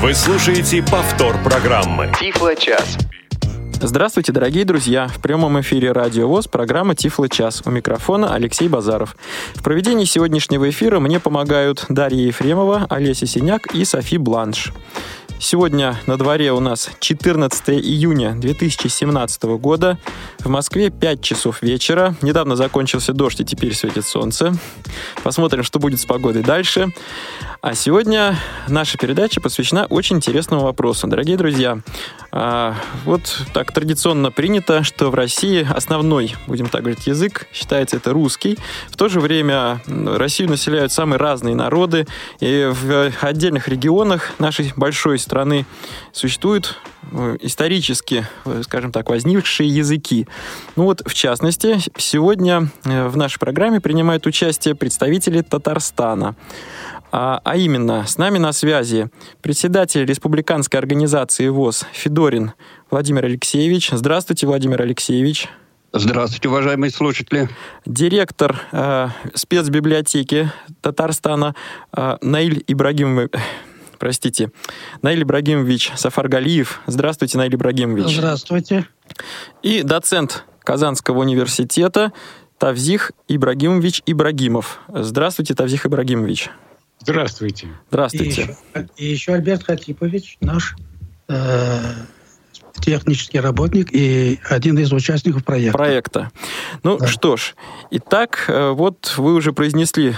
Вы слушаете повтор программы. Тифло час. Здравствуйте, дорогие друзья! В прямом эфире Радио ВОЗ программа «Тифло час». У микрофона Алексей Базаров. В проведении сегодняшнего эфира мне помогают Дарья Ефремова, Олеся Синяк и Софи Бланш. Сегодня на дворе у нас 14 июня 2017 года. В Москве 5 часов вечера. Недавно закончился дождь, и теперь светит солнце. Посмотрим, что будет с погодой дальше. А сегодня наша передача посвящена очень интересному вопросу. Дорогие друзья, а, вот так традиционно принято, что в России основной, будем так говорить, язык считается это русский. В то же время Россию населяют самые разные народы, и в отдельных регионах нашей большой страны существуют э, исторически, э, скажем так, возникшие языки. Ну вот, в частности, сегодня э, в нашей программе принимают участие представители Татарстана. А, а именно, с нами на связи председатель республиканской организации ВОЗ Федорин Владимир Алексеевич. Здравствуйте, Владимир Алексеевич. Здравствуйте, уважаемые слушатели. Директор э, спецбиблиотеки Татарстана э, Наиль Ибрагимович простите, Наиль Ибрагимович Сафаргалиев. Здравствуйте, Наиль Ибрагимович. Здравствуйте. И доцент Казанского университета Тавзих Ибрагимович Ибрагимов. Здравствуйте, Тавзих Ибрагимович. Здравствуйте. Здравствуйте. И еще, и еще Альберт Хатипович, наш э, технический работник и один из участников проекта. Проекта. Ну да. что ж, итак, э, вот вы уже произнесли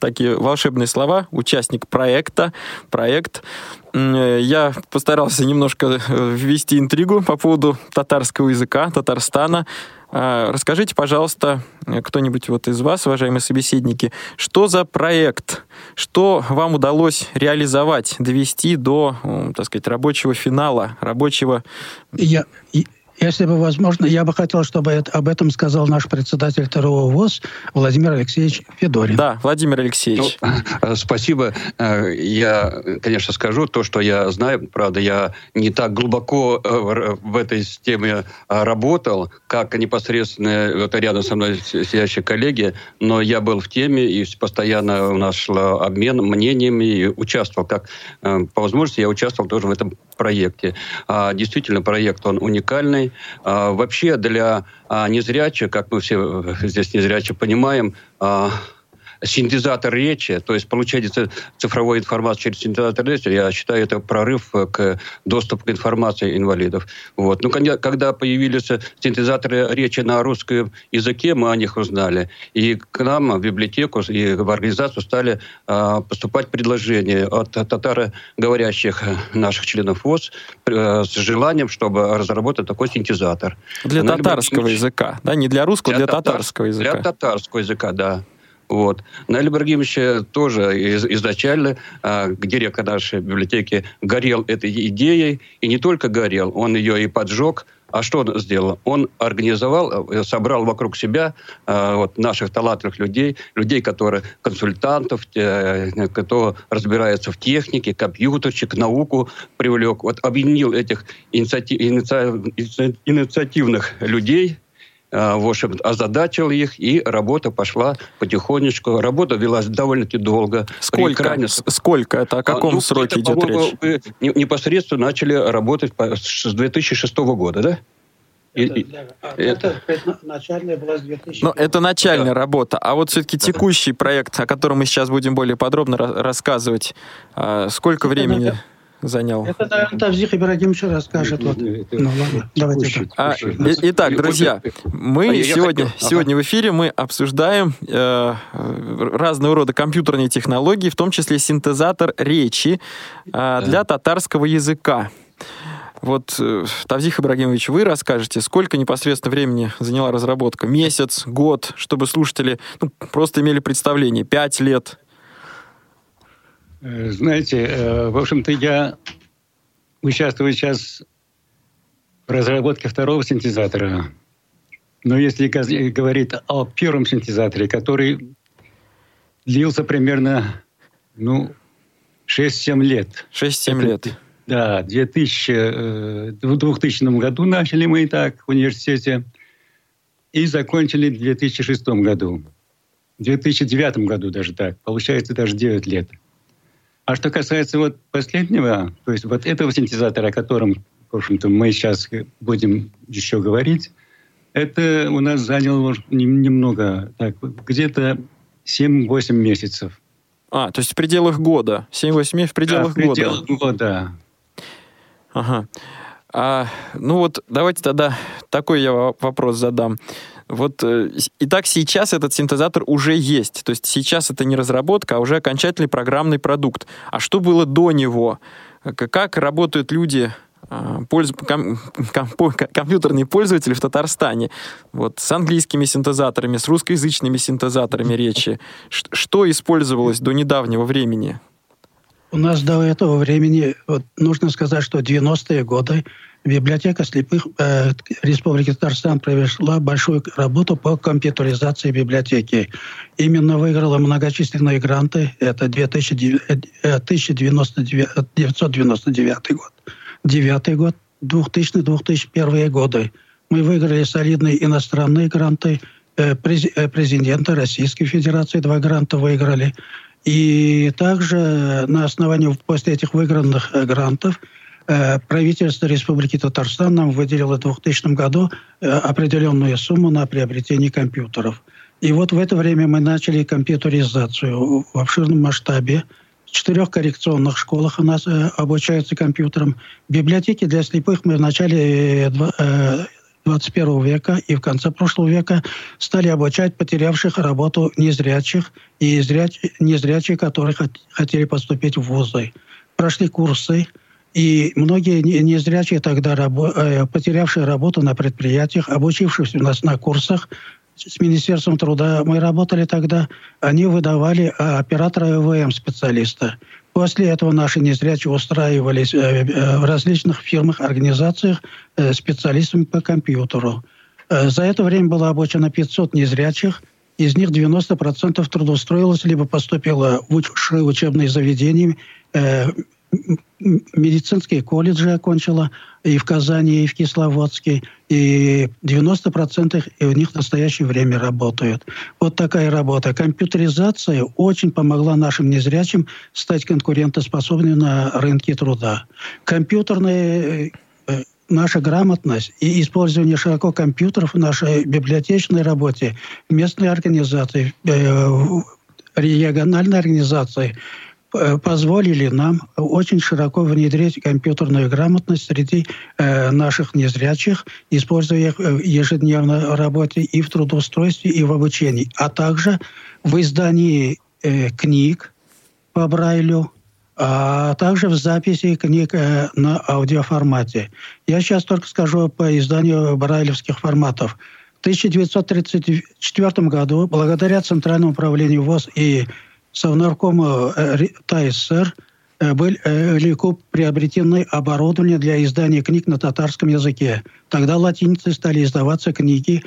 такие волшебные слова. Участник проекта, проект. Э, я постарался немножко э, ввести интригу по поводу татарского языка, Татарстана. А, расскажите, пожалуйста, кто-нибудь вот из вас, уважаемые собеседники, что за проект, что вам удалось реализовать, довести до, так сказать, рабочего финала, рабочего... Я, если бы возможно, я бы хотел, чтобы это, об этом сказал наш председатель ТРО ВОЗ Владимир Алексеевич Федорин. Да, Владимир Алексеевич. Ну, э, спасибо. Э, я, конечно, скажу то, что я знаю. Правда, я не так глубоко э, в этой теме работал, как непосредственно вот рядом со мной сидящие коллеги, но я был в теме, и постоянно у нас шел обмен мнениями, и участвовал. Как по возможности я участвовал тоже в этом проекте. А, действительно, проект, он уникальный. А, вообще для а, незрячих, как мы все здесь незрячие понимаем, синтезатор речи, то есть получение цифровой информации через синтезатор речи, я считаю, это прорыв к доступу к информации инвалидов. Вот. Ну, когда появились синтезаторы речи на русском языке, мы о них узнали. И к нам в библиотеку и в организацию стали э, поступать предложения от татароговорящих наших членов ВОЗ э, с желанием, чтобы разработать такой синтезатор. Для Она татарского либо... языка, да? Не для русского, для, для татарского языка. Для татарского языка, да. Вот. Наиль Ибрагимович тоже из, изначально, э, директор нашей библиотеки, горел этой идеей, и не только горел, он ее и поджег, а что он сделал? Он организовал, э, собрал вокруг себя э, вот, наших талантливых людей, людей, которые консультантов, э, кто разбирается в технике, компьютерчик, науку привлек. Вот объединил этих инициатив, инициативных людей, Э, в общем, озадачил их, и работа пошла потихонечку. Работа велась довольно-таки долго. Сколько? Экране... Сколько? Это о каком а, ну, сроке это, идет речь? Вы непосредственно начали работать с 2006 года, да? Это, а, это, это начальная была с 2000 Но это начальная да. работа. А вот все-таки текущий проект, о котором мы сейчас будем более подробно рассказывать, а, сколько это времени... Надо занял. Это, наверное, Тавзих Ибрагимович расскажет. Вот. Ну, ладно, давайте а, итак, друзья, мы сегодня, сегодня в эфире мы обсуждаем э, разного рода компьютерные технологии, в том числе синтезатор речи э, для татарского языка. Вот, э, Тавзих Ибрагимович, вы расскажете, сколько непосредственно времени заняла разработка? Месяц, год, чтобы слушатели ну, просто имели представление? Пять лет? Э, знаете, э, в общем-то, я участвую сейчас в разработке второго синтезатора. Но если говорить о первом синтезаторе, который длился примерно ну, 6-7 лет. 6-7 лет. Да, в 2000, 2000 э, году начали мы и так в университете и закончили в 2006 году. В 2009 году даже так. Получается даже 9 лет. А что касается вот последнего, то есть вот этого синтезатора, о котором, в общем-то, мы сейчас будем еще говорить, это у нас заняло немного, так, где-то 7-8 месяцев. А, то есть в пределах года. 7-8 в пределах да, в пределах года. года. Ага. А, ну вот давайте тогда такой я вопрос задам. Вот э, и так сейчас этот синтезатор уже есть. То есть сейчас это не разработка, а уже окончательный программный продукт. А что было до него? Как работают люди а, польз... ком... Ком... компьютерные пользователи в Татарстане вот, с английскими синтезаторами, с русскоязычными синтезаторами речи. Что использовалось до недавнего времени? У нас до этого времени, вот, нужно сказать, что 90-е годы библиотека слепых э, Республики Татарстан провела большую работу по компьютеризации библиотеки. Именно выиграла многочисленные гранты. Это 1999 э, год. 2009 год, 2000-2001 годы. Мы выиграли солидные иностранные гранты. Э, э, президента Российской Федерации два гранта выиграли. И также на основании после этих выигранных э, грантов правительство Республики Татарстан нам выделило в 2000 году определенную сумму на приобретение компьютеров. И вот в это время мы начали компьютеризацию в обширном масштабе в четырех коррекционных школах у нас э, обучаются компьютерам. Библиотеки для слепых мы в начале э, 21 века и в конце прошлого века стали обучать потерявших работу незрячих и зряч, незрячих, которые хотели поступить в вузы. Прошли курсы, и многие незрячие тогда, э, потерявшие работу на предприятиях, обучившись у нас на курсах, с Министерством труда мы работали тогда, они выдавали а, оператора ЭВМ специалиста. После этого наши незрячие устраивались э, э, в различных фирмах, организациях э, специалистами по компьютеру. За это время было обучено 500 незрячих, из них 90% трудоустроилось, либо поступило в высшие учебные заведения, медицинские колледжи окончила и в Казани, и в Кисловодске, и 90% у них в настоящее время работают. Вот такая работа. Компьютеризация очень помогла нашим незрячим стать конкурентоспособными на рынке труда. Компьютерная э, наша грамотность и использование широко компьютеров в нашей библиотечной работе, местной организации, э, региональной организации – Э, позволили нам очень широко внедрить компьютерную грамотность среди э, наших незрячих, используя их в ежедневной работе и в трудоустройстве, и в обучении, а также в издании э, книг по Брайлю, а также в записи книг э, на аудиоформате. Я сейчас только скажу по изданию брайлевских форматов. В 1934 году, благодаря Центральному управлению ВОЗ и Совнаркома э, ТАССР э, были э, приобретены оборудование для издания книг на татарском языке. Тогда латиницей стали издаваться книги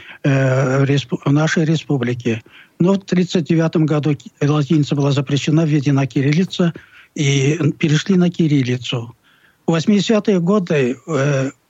нашей республике. Но в 1939 году латиница была запрещена, введена кириллица, и перешли на кириллицу. В 80-е годы,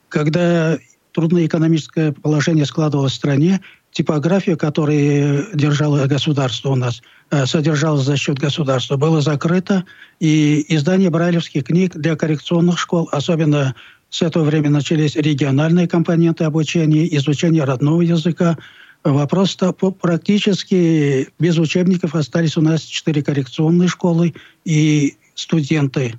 когда трудное экономическое положение складывалось в стране, типография, которую держало государство у нас, э, содержалась за счет государства, была закрыта, и издание брайлевских книг для коррекционных школ, особенно с этого времени начались региональные компоненты обучения, изучение родного языка. Вопрос практически без учебников остались у нас четыре коррекционные школы и студенты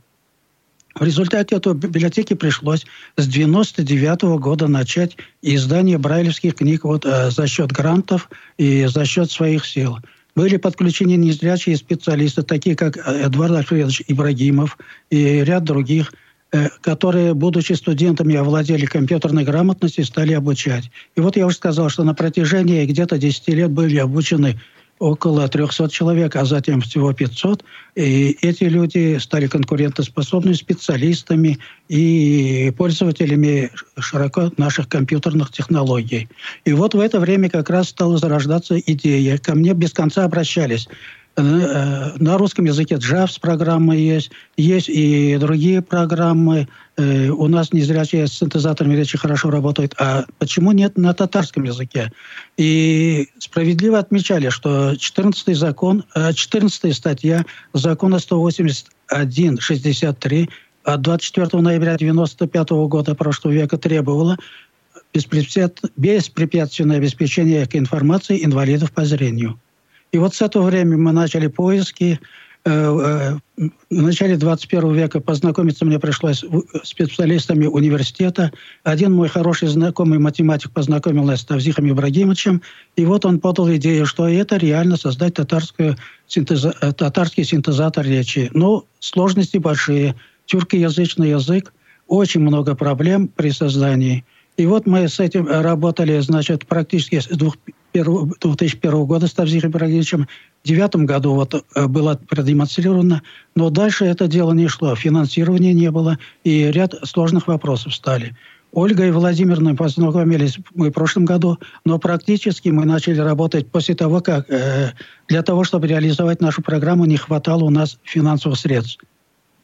в результате этого библиотеке пришлось с 99 года начать издание брайлевских книг вот, э, за счет грантов и за счет своих сил. Были подключены незрячие специалисты, такие как э, Эдуард Альфредович Ибрагимов и ряд других, э, которые, будучи студентами, овладели компьютерной грамотностью и стали обучать. И вот я уже сказал, что на протяжении где-то 10 лет были обучены около 300 человек, а затем всего 500. И эти люди стали конкурентоспособными специалистами и пользователями широко наших компьютерных технологий. И вот в это время как раз стала зарождаться идея. Ко мне без конца обращались Э, на русском языке JAWS программы есть, есть и другие программы. Э, у нас незрячие с синтезаторами речи хорошо работают. А почему нет на татарском языке? И справедливо отмечали, что 14 закон, 14 э, статья закона 180 163 от 24 ноября 1995 года прошлого века требовала беспрепятственное обеспечение информации инвалидов по зрению. И вот с этого времени мы начали поиски. Э, э, в начале 21 века познакомиться мне пришлось с специалистами университета. Один мой хороший знакомый математик познакомил нас с Тавзихом Ибрагимовичем. И вот он подал идею, что это реально создать татарскую синтеза, э, татарский синтезатор речи. Но сложности большие. Тюркоязычный язык, очень много проблем при создании. И вот мы с этим работали, значит, практически с 2001 года с Тавзихом Ибрагимовичем. В 2009 году вот э, было продемонстрировано, но дальше это дело не шло. Финансирования не было, и ряд сложных вопросов стали. Ольга и Владимировна познакомились мы в прошлом году, но практически мы начали работать после того, как э, для того, чтобы реализовать нашу программу, не хватало у нас финансовых средств.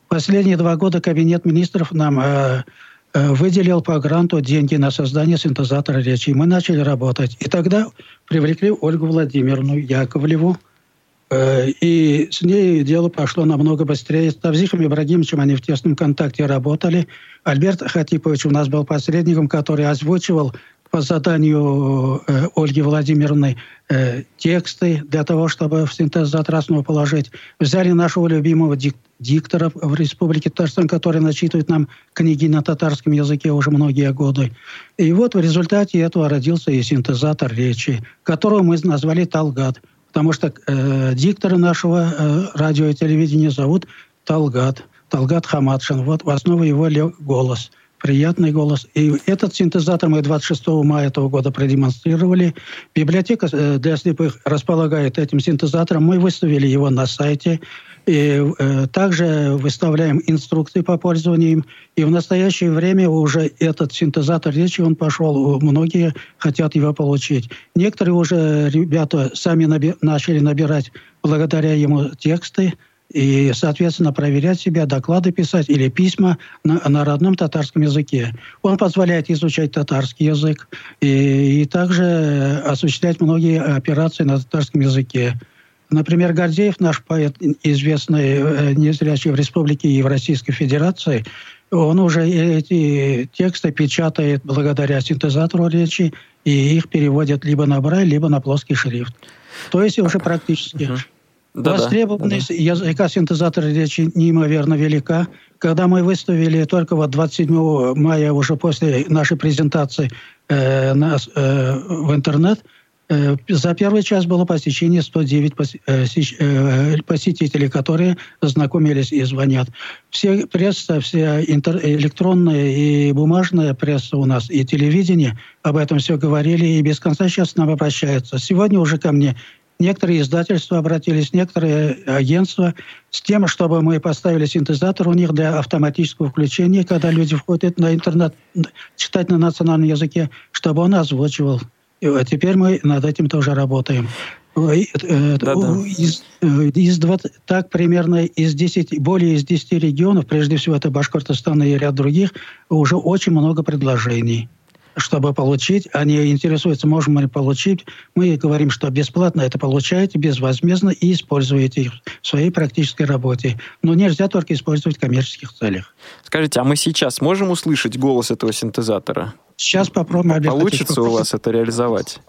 Последние два года Кабинет министров нам э, э, выделил по гранту деньги на создание синтезатора речи. И мы начали работать. И тогда привлекли Ольгу Владимировну Яковлеву. Э, и с ней дело пошло намного быстрее. С Тавзихом Ибрагимовичем они в тесном контакте работали. Альберт Хатипович у нас был посредником, который озвучивал по заданию э, Ольги Владимировны э, тексты для того, чтобы в синтезатор основу положить. Взяли нашего любимого дик диктора в Республике Татарстан, который начитывает нам книги на татарском языке уже многие годы. И вот в результате этого родился и синтезатор речи, которого мы назвали Талгат, потому что э, диктора нашего э, радио и телевидения зовут Талгат, Талгат Хамадшин. Вот в основу его голос – приятный голос. И этот синтезатор мы 26 мая этого года продемонстрировали. Библиотека э, для слепых располагает этим синтезатором. Мы выставили его на сайте. И э, также выставляем инструкции по пользованию им. И в настоящее время уже этот синтезатор речи, он пошел, многие хотят его получить. Некоторые уже ребята сами наби начали набирать благодаря ему тексты, и, соответственно, проверять себя, доклады писать или письма на, на родном татарском языке. Он позволяет изучать татарский язык и, и также осуществлять многие операции на татарском языке. Например, Гордеев, наш поэт, известный э, незрячий в Республике и в Российской Федерации, он уже эти тексты печатает благодаря синтезатору речи, и их переводят либо на брайль, либо на плоский шрифт. То есть уже практически. Да, Востребованность да, да. языка синтезатора речи неимоверно велика. Когда мы выставили только вот 27 мая, уже после нашей презентации э, нас, э, в интернет, э, за первый час было посещение 109 э, э, посетителей, которые знакомились и звонят. Все пресса, вся интер, электронная и бумажная пресса у нас, и телевидение об этом все говорили, и без конца сейчас нам обращаются. Сегодня уже ко мне Некоторые издательства обратились, некоторые агентства с тем, чтобы мы поставили синтезатор у них для автоматического включения, когда люди входят на интернет читать на национальном языке, чтобы он озвучивал. И теперь мы над этим тоже работаем. Э, да, да. Из, э, из 20, так примерно из 10, более из 10 регионов, прежде всего это Башкортостан и ряд других, уже очень много предложений чтобы получить. Они интересуются, можем ли получить. Мы говорим, что бесплатно это получаете, безвозмездно и используете их в своей практической работе. Но нельзя только использовать в коммерческих целях. Скажите, а мы сейчас можем услышать голос этого синтезатора? Сейчас попробуем. Получится у вас это реализовать?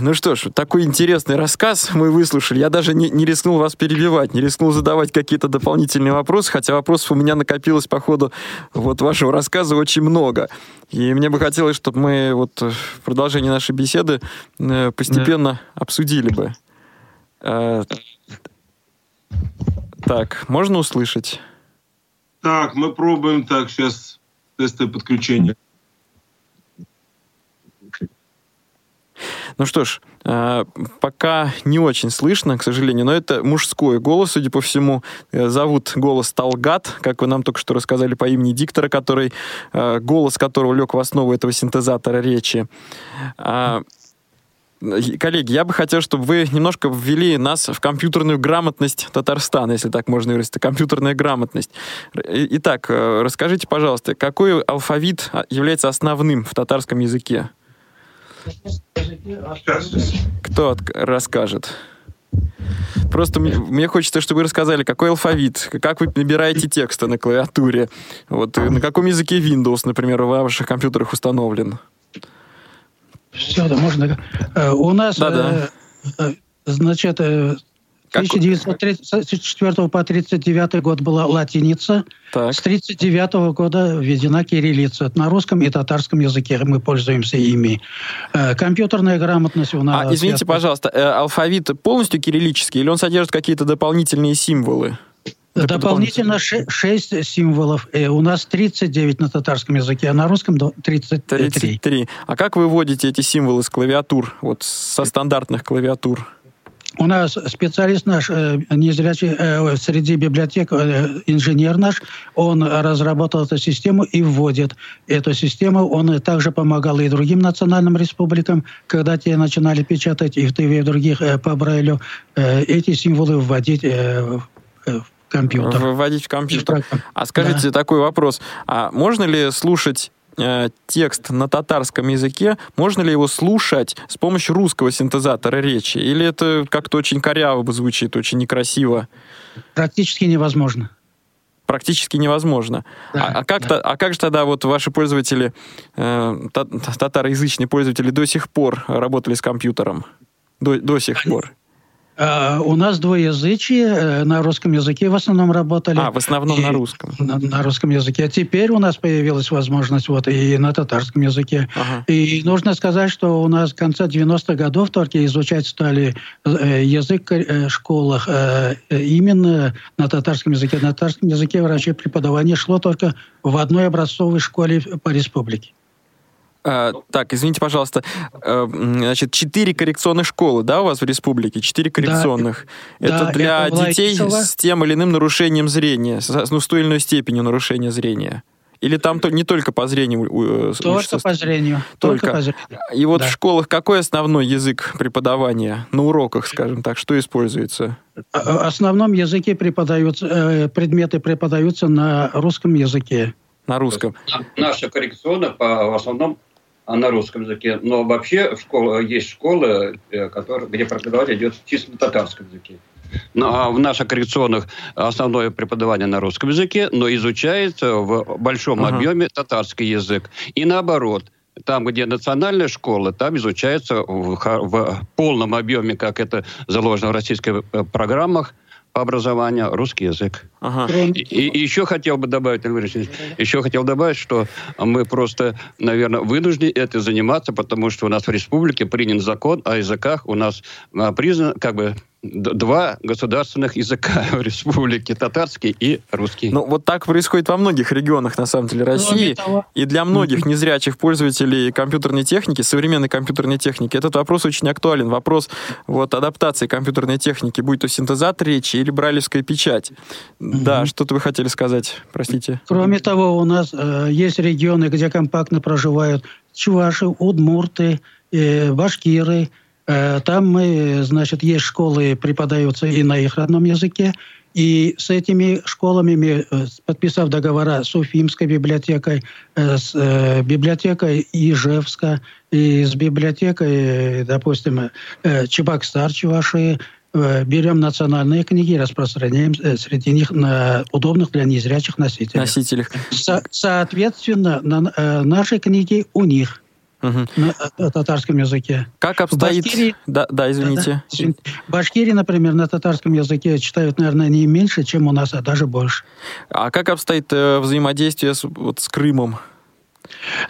Ну что ж, такой интересный рассказ мы выслушали. Я даже не, не рискнул вас перебивать, не рискнул задавать какие-то дополнительные вопросы, хотя вопросов у меня накопилось по ходу вот вашего рассказа очень много. И мне бы хотелось, чтобы мы вот в продолжении нашей беседы э, постепенно да. обсудили бы. Э, так, можно услышать? Так, мы пробуем так сейчас тесты подключения. Ну что ж, э, пока не очень слышно, к сожалению, но это мужской голос, судя по всему. Э, зовут голос Талгат, как вы нам только что рассказали по имени диктора, который, э, голос которого лег в основу этого синтезатора речи. А, коллеги, я бы хотел, чтобы вы немножко ввели нас в компьютерную грамотность Татарстана, если так можно выразиться, компьютерная грамотность. Итак, расскажите, пожалуйста, какой алфавит является основным в татарском языке? Кто расскажет? Просто мне, мне хочется, чтобы вы рассказали, какой алфавит, как вы набираете тексты на клавиатуре, вот на каком языке Windows, например, в ваших компьютерах установлен. Все, да, можно. Э, у нас, Да, да. э, э, значит, э, 1934 по 1939 год была латиница. Так. С 1939 года введена кириллица. На русском и татарском языке мы пользуемся ими. Э, Компьютерная грамотность у нас... А, извините, связана- пожалуйста, э, алфавит полностью кириллический или он содержит какие-то дополнительные символы? Дополнительно ше- 6 символов. Э, У нас 39 на татарском языке, а на русском до- 33. 33. А как вы вводите эти символы с клавиатур, вот со стандартных клавиатур? У нас специалист наш, э, незрячий, э, среди библиотек, э, инженер наш, он разработал эту систему и вводит эту систему. Он также помогал и другим национальным республикам, когда те начинали печатать и в ТВ, и в других по Брайлю, эти символы вводить в компьютер. Вводить в компьютер. Да. А скажите такой вопрос. А можно ли слушать э, текст на татарском языке, можно ли его слушать с помощью русского синтезатора речи? Или это как-то очень коряво звучит, очень некрасиво? Практически невозможно. Практически невозможно. Да, а, а как да. то- а как же тогда вот ваши пользователи, э, та- татароязычные пользователи до сих пор работали с компьютером? До, до сих пор. А, у нас двуязычие, э, на русском языке в основном работали. А, в основном И- на русском. На, на русском языке. А теперь у нас появилась возможность вот и на татарском языке. Ага. И нужно сказать, что у нас в конце 90-х годов только изучать стали э, язык э, в школах э, э, именно на татарском языке. На татарском языке врачи преподавание шло только в одной образцовой школе по республике. А, так, извините, пожалуйста. э, Значит, четыре коррекционных школы, да, у вас в республике? Четыре коррекционных. это да, для это детей с тем или иным нарушением зрения, с, ну, с той или иной степенью нарушения зрения. Или там то, не только по зрению э, Только учатся? по зрению. Только. Только, по зрению. И вот да. в школах какой основной язык преподавания? На уроках, скажем так, что используется? В основном языке преподаются, э, предметы преподаются на русском языке. На русском. Наша коррекционная по, в основном на русском языке. Но вообще в школ- есть школы, э, которые, где преподавание идет чисто на татарском языке. Ну, а в наших коррекционных основное преподавание на русском языке, но изучается в большом Ага. объеме татарский язык. И наоборот, там, где национальная школа, там изучается в, в полном объеме, как это заложено в российских э, программах по образованию, русский язык. Ага. И, и еще хотел бы добавить, Эльвир Алексеевич, еще хотел добавить, что мы просто, наверное, вынуждены это заниматься, потому что у нас в республике принят закон о языках. У нас а, признан как бы два государственных языка в республике, татарский и русский. Ну, вот так происходит во многих регионах, на самом деле, России. того- И для многих незрячих пользователей компьютерной техники, современной компьютерной техники, этот вопрос очень актуален. Вопрос вот, адаптации компьютерной техники, будь то синтезатор речи или брайлевская печать. Да, что-то вы хотели сказать, простите. Кроме того, у нас э, есть регионы, где компактно проживают чуваши, удмурты, э, башкиры. Э, там мы, значит, есть школы, преподаются и на их родном языке. И с этими школами, мы, э, подписав договора с Уфимской библиотекой, э, с библиотекой Ижевска и с библиотекой, допустим, Чебоксар, Чуваши, берем национальные книги и распространяем среди них на удобных для незрячих носителей. Носителях. Со- соответственно, на, наши книги у них Мгм. на э, татарском языке. Как обстоит... Башкирии- Да, да, извините. Да. Башкирии, например, на татарском языке читают, наверное, не меньше, чем у нас, а даже больше. А как обстоит э, взаимодействие с, вот, с Крымом?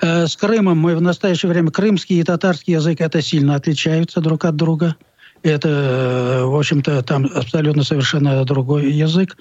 Э, С Крымом мы в настоящее время крымский и татарский язык это сильно отличаются друг от друга. Это, э, в общем-то, там абсолютно совершенно другой язык.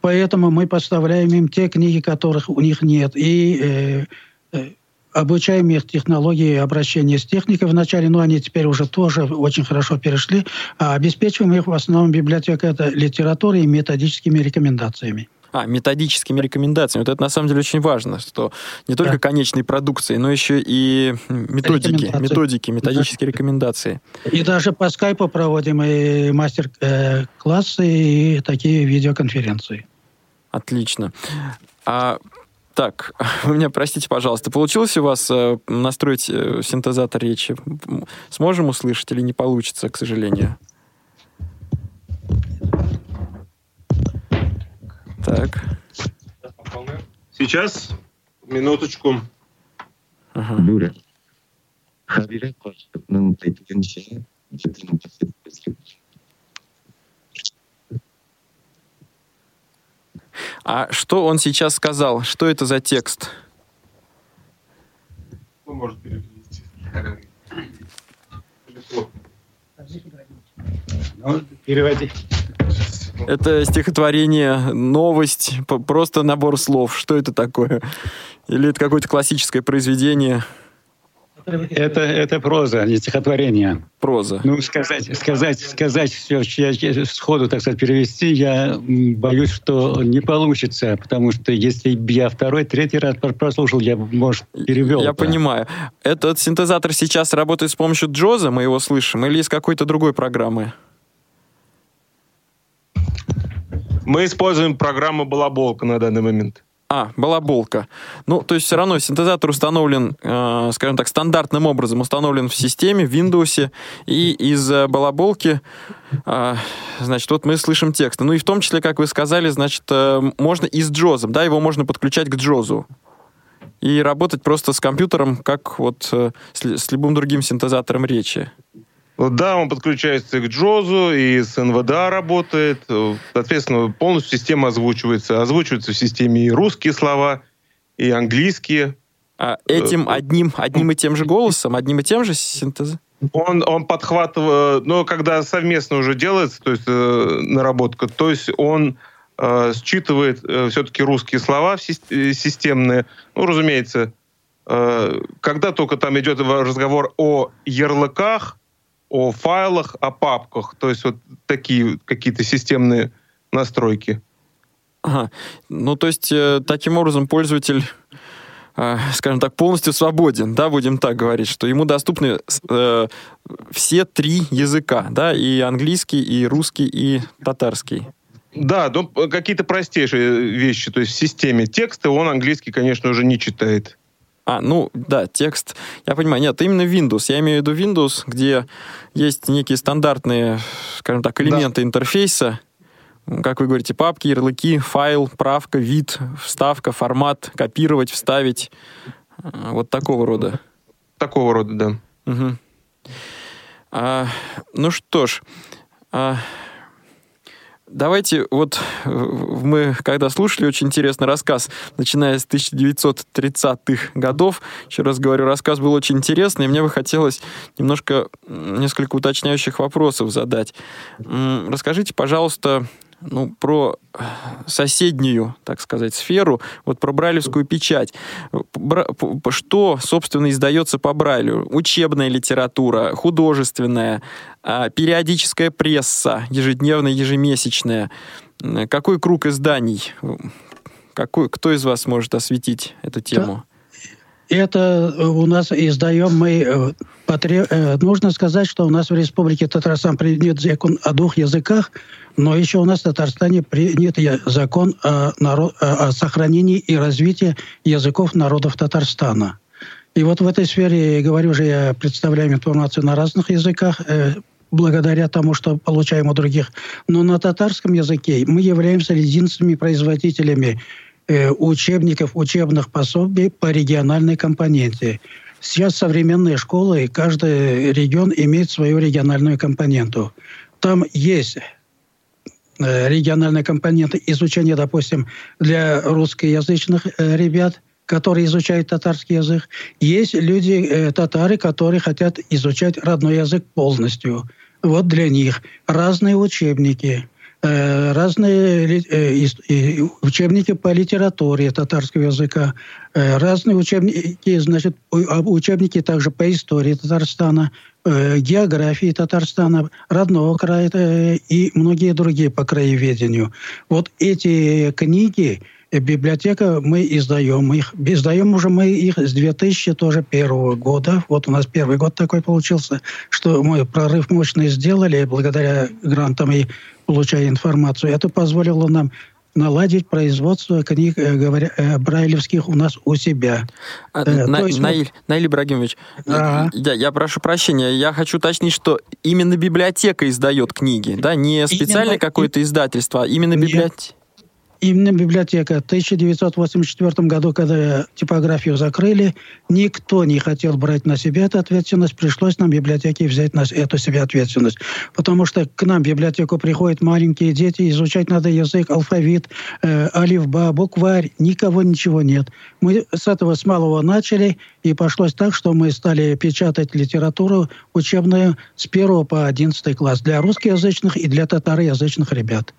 Поэтому мы поставляем им те книги, которых у них нет. И э, э, обучаем их технологии обращения с техникой вначале, но они теперь уже тоже очень хорошо перешли. А обеспечиваем их в основном библиотекой это литературой и методическими рекомендациями. А, методическими рекомендациями. Вот это на самом деле очень важно, что не только Да. конечной продукции, но еще и методики, методики, методические рекомендации. И даже по скайпу проводим и мастер-классы, и такие видеоконференции. Отлично. А, так, вы меня простите, пожалуйста, получилось у вас э, настроить э, синтезатор речи? Сможем услышать или не получится, к сожалению? Так. Сейчас, минуточку. Ага. А что он сейчас сказал? Что это за текст? Вы можете перевести. Ну, переводи. Это стихотворение, новость, просто набор слов. Что это такое? Или это какое-то классическое произведение, Это, это проза, не стихотворение. проза? Ну, сказать, сказать, сказать все сходу, так сказать, перевести, я боюсь, что не получится, потому что если бы я второй, третий раз про- прослушал, я бы, может, перевел. Я понимаю. Этот синтезатор сейчас работает с помощью Джоза, мы его слышим, или из какой-то другой программы? Мы используем программу «Балаболка» на данный момент. А, балаболка. Ну, то есть все равно синтезатор установлен, э, скажем так, стандартным образом установлен в системе, в Windows, и из э, балаболки, э, значит, вот мы слышим тексты. Ну и в том числе, как вы сказали, значит, э, можно и с Джозом, да, его можно подключать к Джозу. И работать просто с компьютером, как вот э, с, с любым другим синтезатором речи. Вот Да, он подключается к Джозу, и с НВДА работает. Соответственно, полностью система озвучивается. Озвучиваются в системе и русские слова, и английские. А этим одним, одним и тем же голосом, одним и тем же синтезатором? Он, он подхватывает, но когда совместно уже делается, то есть э, наработка, то есть он э, считывает все-таки русские слова э, системные. Ну, разумеется, э, когда только там идет разговор о ярлыках, о файлах, о папках, то есть вот такие какие-то системные настройки. Ага. Ну, то есть, э, таким образом, пользователь, э, скажем так, полностью свободен, да, будем так говорить, что ему доступны э, все три языка, да, и английский, и русский, и татарский. Да, ну, какие-то простейшие вещи, то есть в системе текста он английский, конечно, уже не читает. А, ну, да, текст, я понимаю, нет, именно Windows, я имею в виду Windows, где есть некие стандартные, скажем так, элементы интерфейса, как вы говорите, папки, ярлыки, файл, правка, вид, вставка, формат, копировать, вставить, э, вот такого рода. Такого рода, да. Мгм. А, ну что ж, а, давайте вот э, мы когда слушали очень интересный рассказ, начиная с 1930-х годов, еще раз говорю, рассказ был очень интересный, и мне бы хотелось немножко несколько уточняющих вопросов задать. Расскажите, пожалуйста, ну, про э, соседнюю, так сказать, сферу, вот про брайлевскую печать. Бра- Что, собственно, издается по Брайлю? Учебная литература, художественная, а, периодическая пресса, ежедневная, ежемесячная. Какой круг изданий? Какой, кто из вас может осветить эту тему? Это э, у нас издаем мы... э, потре- э, Нужно сказать, что у нас в Республике Татарстан принят закон о двух языках, но еще у нас в Татарстане принят закон о, наро- о- о сохранении и развитии языков народов Татарстана. И вот в этой сфере, говорю же, я представляю информацию на разных языках, э, благодаря тому, что получаем у других. Но на татарском языке мы являемся единственными производителями э, учебников, учебных пособий по региональной компоненте. Сейчас современные школы, каждый регион имеет свою региональную компоненту. Там есть э, региональная компонента изучения, допустим, для русскоязычных э, ребят, которые изучают татарский язык. Есть люди, э, татары, которые хотят изучать родной язык полностью. Вот для них разные учебники, разные э, ис- и учебники по литературе татарского языка, э, разные учебники, значит, а учебники также по истории Татарстана, э, географии Татарстана, родного края э, и многие другие по краеведению. Вот эти книги э, библиотека мы издаем их. Издаем уже мы их с 2000 тоже первого года. Вот у нас первый год такой получился, что мы прорыв мощный сделали благодаря грантам и получая информацию. Это позволило нам наладить производство книг э, говоря, э, брайлевских у нас у себя. А, Э, На- есть Наиль, Наиль Ибрагимович, Ага. я, я прошу прощения, я хочу уточнить, что именно библиотека издает книги, да, не специальное Именно- какое-то издательство, а именно библиотека. Именно библиотека. В 1984 году, когда типографию закрыли, никто не хотел брать на себя эту ответственность. Пришлось нам библиотеке взять на эту себе ответственность. Потому что к нам в библиотеку приходят маленькие дети, изучать надо язык, алфавит, э, алифба, букварь. Никого ничего нет. Мы с этого с малого начали, и пошлось так, что мы стали печатать литературу учебную с 1 по 11 класс для русскоязычных и для татароязычных ребят.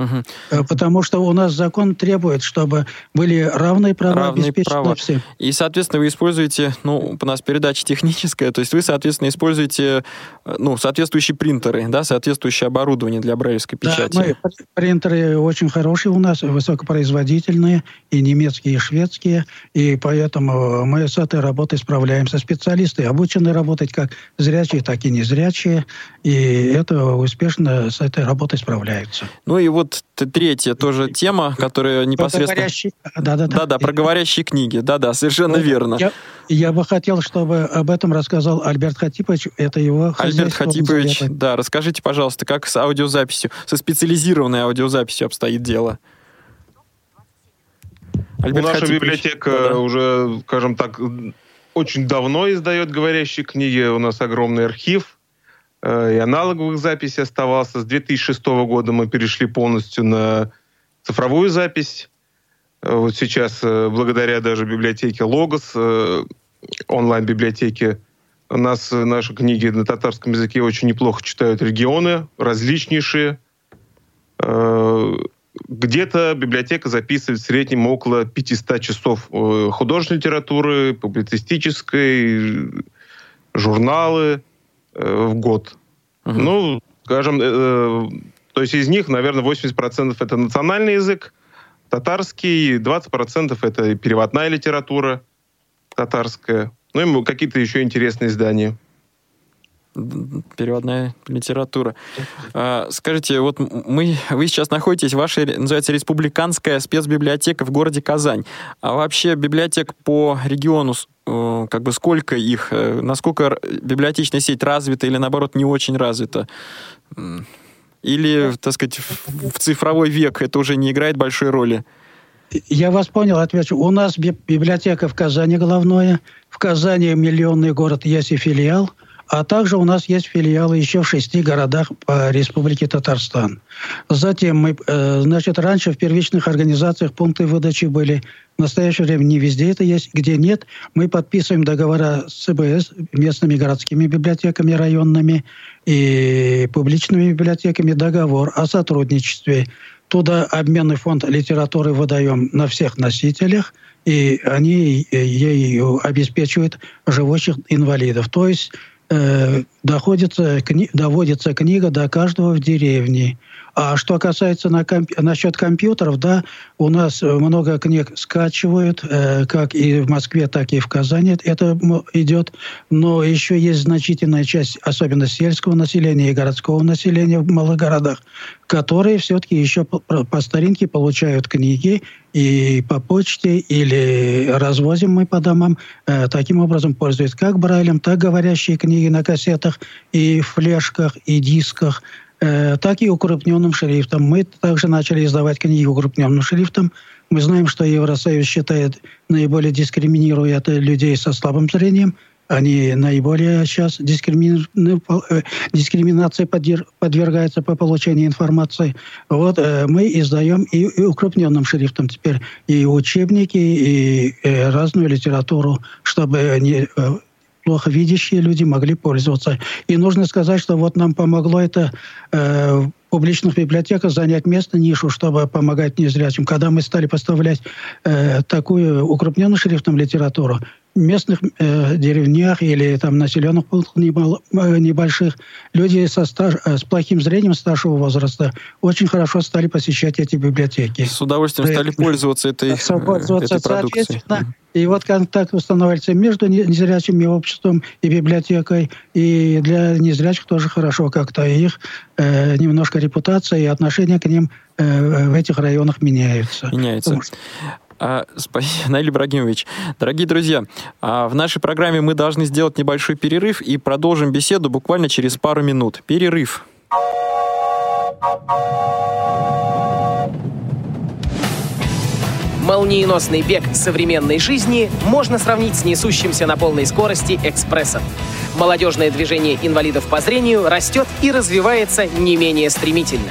Угу. Потому что у нас закон требует, чтобы были равные права равные обеспечены права. всем. И, соответственно, вы используете, ну, у нас передача техническая, то есть вы, соответственно, используете, э, ну, соответствующие принтеры, да, соответствующее оборудование для брайлевской печати. Да, мы, принтеры очень хорошие у нас, высокопроизводительные, и немецкие, и шведские, и поэтому мы с этой работой справляемся. Специалисты обучены работать как зрячие, так и незрячие, и это успешно с этой работой справляются. Ну и вот вот третья тоже тема, которая непосредственно... Да-да-да. Да-да, про говорящие книги. Да-да, совершенно ну, верно. Я, я бы хотел, чтобы об этом рассказал Альберт Хатипович. Это его Альберт Хатипович, да, расскажите, пожалуйста, как с аудиозаписью, со специализированной аудиозаписью обстоит дело? Альберт Наша Хатипович. библиотека да, да. уже, скажем так, очень давно издает говорящие книги. У нас огромный архив Э, и аналоговых записей оставался. С 2006 года мы перешли полностью на цифровую запись. Э, вот сейчас, э, благодаря даже библиотеке Логос, онлайн-библиотеке, у нас наши книги на татарском языке очень неплохо читают регионы, различнейшие. Где-то библиотека записывает в среднем около 500 часов художественной литературы, публицистической, журналы, Э, в год. Uh-huh. Ну, скажем, э, э, то есть из них, наверное, 80% это национальный язык, татарский, 20% это переводная литература татарская, ну и какие-то еще интересные издания переводная литература. А, скажите, вот мы, вы сейчас находитесь, ваша называется республиканская спецбиблиотека в городе Казань. А вообще библиотек по региону, э, как бы сколько их, э, насколько библиотечная сеть развита или наоборот не очень развита? Или, так сказать, в цифровой век это уже не играет большой роли? Я вас понял, отвечу. У нас библиотека в Казани головная. В Казани миллионный город есть и филиал – а также у нас есть филиалы еще в шести городах по Республике Татарстан. Затем мы, э, значит, раньше в первичных организациях пункты выдачи были. В настоящее время не везде это есть. Где нет, мы подписываем договора с ЦБС, местными городскими библиотеками районными и публичными библиотеками договор о сотрудничестве. Туда обменный фонд литературы выдаем на всех носителях, и они ей обеспечивают живущих инвалидов. То есть э, доходится, кни, доводится книга до каждого в деревне. А что касается на комп... насчет компьютеров, да, у нас много книг скачивают, э, как и в Москве, так и в Казани это идет. Но еще есть значительная часть, особенно сельского населения и городского населения в малых городах, которые все-таки еще по, по старинке получают книги и по почте или развозим мы по домам. Э, таким образом пользуются как Брайлем, так говорящие книги на кассетах и флешках, и дисках – Э, так и укрупненным шрифтом. Мы также начали издавать книги укрупненным шрифтом. Мы знаем, что Евросоюз считает наиболее дискриминирует людей со слабым зрением. Они наиболее сейчас дискримини... Э, дискриминации подвергаются по получению информации. Вот э, мы издаем и, и укрупненным шрифтом теперь и учебники, и, разную литературу, чтобы не плохо видящие люди могли пользоваться. И нужно сказать, что вот нам помогло это э, в публичных библиотеках занять место, нишу, чтобы помогать незрячим. Когда мы стали поставлять э, такую укрупненную шрифтом литературу, местных э, деревнях или там населенных пунктах э, небольших люди со стаж, э, с плохим зрением старшего возраста очень хорошо стали посещать эти библиотеки. С удовольствием да, стали пользоваться этой, пользоваться этой продукцией. И вот контакт устанавливается между незрячими обществом и библиотекой, и для незрячих тоже хорошо как-то. их э, немножко репутация и отношение к ним э, в этих районах меняются. Меняется. А, спасибо, Наиль Ибрагимович. Дорогие друзья, а в нашей программе мы должны сделать небольшой перерыв и продолжим беседу буквально через пару минут. Перерыв. Молниеносный бег современной жизни можно сравнить с несущимся на полной скорости экспрессом. Молодежное движение инвалидов по зрению растет и развивается не менее стремительно.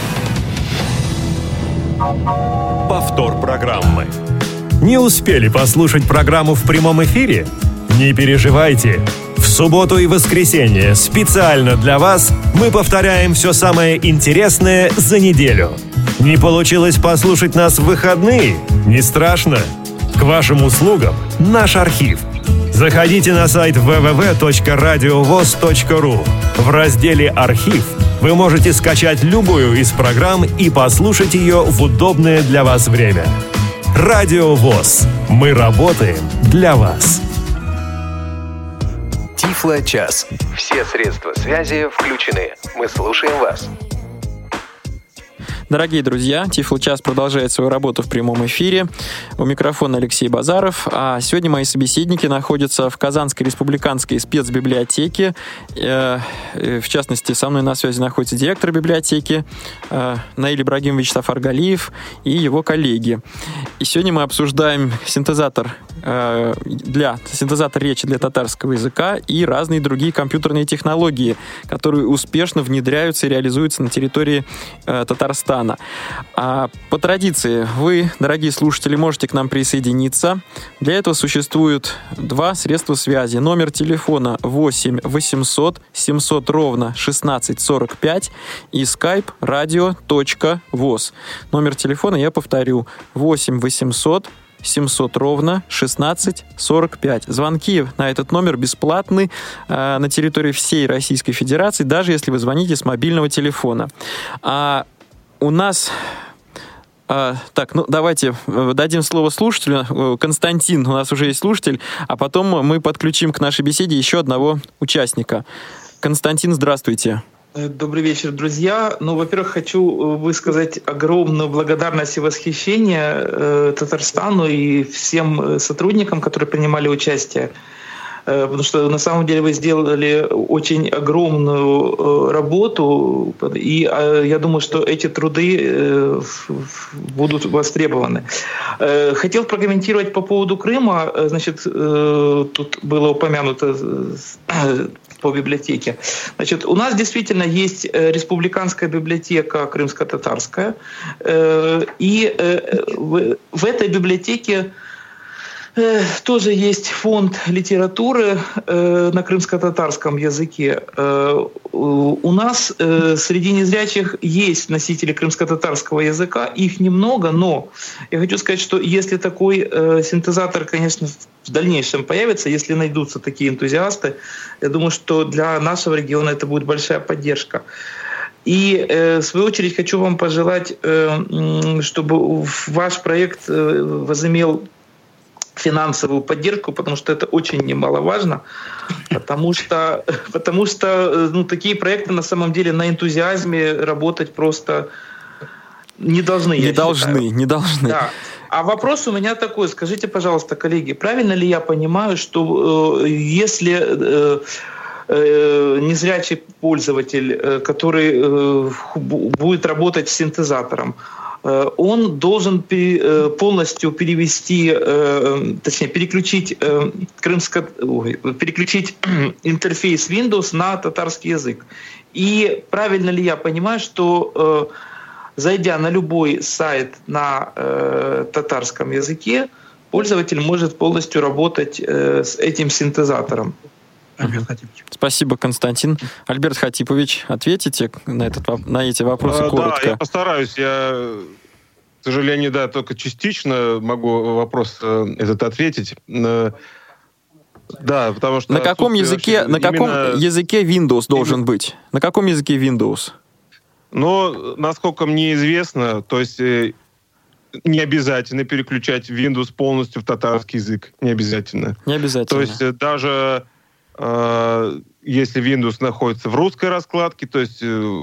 Повтор программы. Не успели послушать программу в прямом эфире? Не переживайте. В субботу и воскресенье специально для вас мы повторяем все самое интересное за неделю. Не получилось послушать нас в выходные? Не страшно. К вашим услугам наш архив. Заходите на сайт www.radiovoz.ru. В разделе «Архив» вы можете скачать любую из программ и послушать ее в удобное для вас время. Радио ВОЗ. Мы работаем для вас. Тифло час. Все средства связи включены. Мы слушаем вас. Дорогие друзья, Тифл час продолжает свою работу в прямом эфире. У микрофона Алексей Базаров. А сегодня мои собеседники находятся в Казанской республиканской спецбиблиотеке. Э, э, в частности, со мной на связи находится директор библиотеки э, Наиль Ибрагимович Сафаргалиев и его коллеги. И сегодня мы обсуждаем синтезатор для синтезатор речи для татарского языка и разные другие компьютерные технологии, которые успешно внедряются и реализуются на территории Татарстана. Казахстана. А по традиции, вы, дорогие слушатели, можете к нам присоединиться. Для этого существует два средства связи. Номер телефона 8 800 700 ровно 1645 и skype radio.voz. Номер телефона я повторю 8 800 700 ровно 16 45. Звонки на этот номер бесплатны э, на территории всей Российской Федерации, даже если вы звоните с мобильного телефона. А у нас а, так, ну давайте э, дадим слово слушателю. Э, Константин, у нас уже есть слушатель, а потом мы подключим к нашей беседе еще одного участника. Константин, здравствуйте. Э, добрый вечер, друзья. Ну, во-первых, хочу высказать огромную благодарность и восхищение э, Татарстану и всем сотрудникам, которые принимали участие потому что на самом деле вы сделали очень огромную э, работу, и э, я думаю, что эти труды будут востребованы. Хотел прокомментировать по поводу Крыма. Значит, тут было упомянуто по библиотеке. Значит, у нас действительно есть республиканская библиотека крымско-татарская, и в этой библиотеке Э, тоже есть фонд литературы э, на крымско-татарском языке. Э, у нас среди незрячих есть носители крымско-татарского языка, их немного, но я хочу сказать, что если такой синтезатор, конечно, в дальнейшем появится, если найдутся такие энтузиасты, я думаю, что для нашего региона это будет большая поддержка. И, в свою очередь, хочу вам пожелать, чтобы ваш проект возымел финансовую поддержку, потому что это очень немаловажно, потому что, потому что ну, такие проекты на самом деле на энтузиазме работать просто не должны. Не должны, считаю. не должны. Да. А вопрос у меня такой, скажите, пожалуйста, коллеги, правильно ли я понимаю, что э, если э, э, незрячий пользователь, э, который э, будет работать с синтезатором, Э, он должен э, полностью перевести, э, точнее, переключить, крымско, переключить интерфейс Windows на татарский язык. И правильно ли я понимаю, что зайдя на любой сайт на татарском языке, пользователь может полностью работать с этим синтезатором? Альберт Хатипович. Спасибо, Константин. Альберт Хатипович, ответите на, этот, на эти вопросы а, коротко? Да, я постараюсь. Я, к сожалению, да, только частично могу вопрос э, этот ответить. Э, да, потому что... На каком языке, на каком языке Windows должен именно... быть? На каком языке Windows? Ну, насколько мне известно, то есть э, не обязательно переключать Windows полностью в татарский язык. Не обязательно. Не обязательно. То есть даже если Windows находится в русской раскладке, то есть э,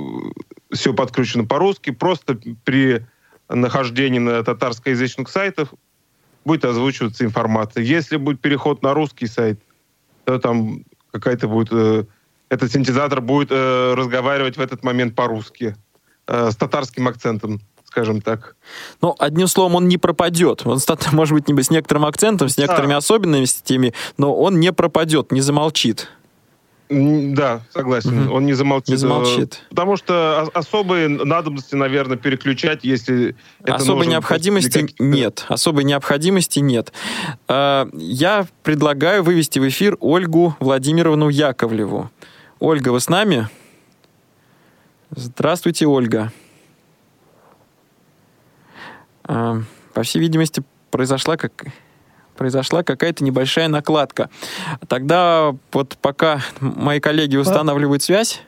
все подключено по-русски, просто при нахождении на татарскоязычных сайтах будет озвучиваться информация. Если будет переход на русский сайт, то там какая-то будет... Э, этот синтезатор будет э, разговаривать в этот момент по-русски э, с татарским акцентом скажем так. Ну, одним словом, он не пропадет. Он, может быть, не с некоторым акцентом, с некоторыми да. особенностями, но он не пропадет, не замолчит. Да, согласен. Угу. Он не замолчит. Не замолчит. Потому что особые надобности, наверное, переключать, если это Особой необходимости нет. Особой необходимости нет. А, я предлагаю вывести в эфир Ольгу Владимировну Яковлеву. Ольга, вы с нами? Здравствуйте, Ольга. А, по всей видимости, произошла как произошла какая-то небольшая накладка. Тогда вот пока мои коллеги устанавливают связь,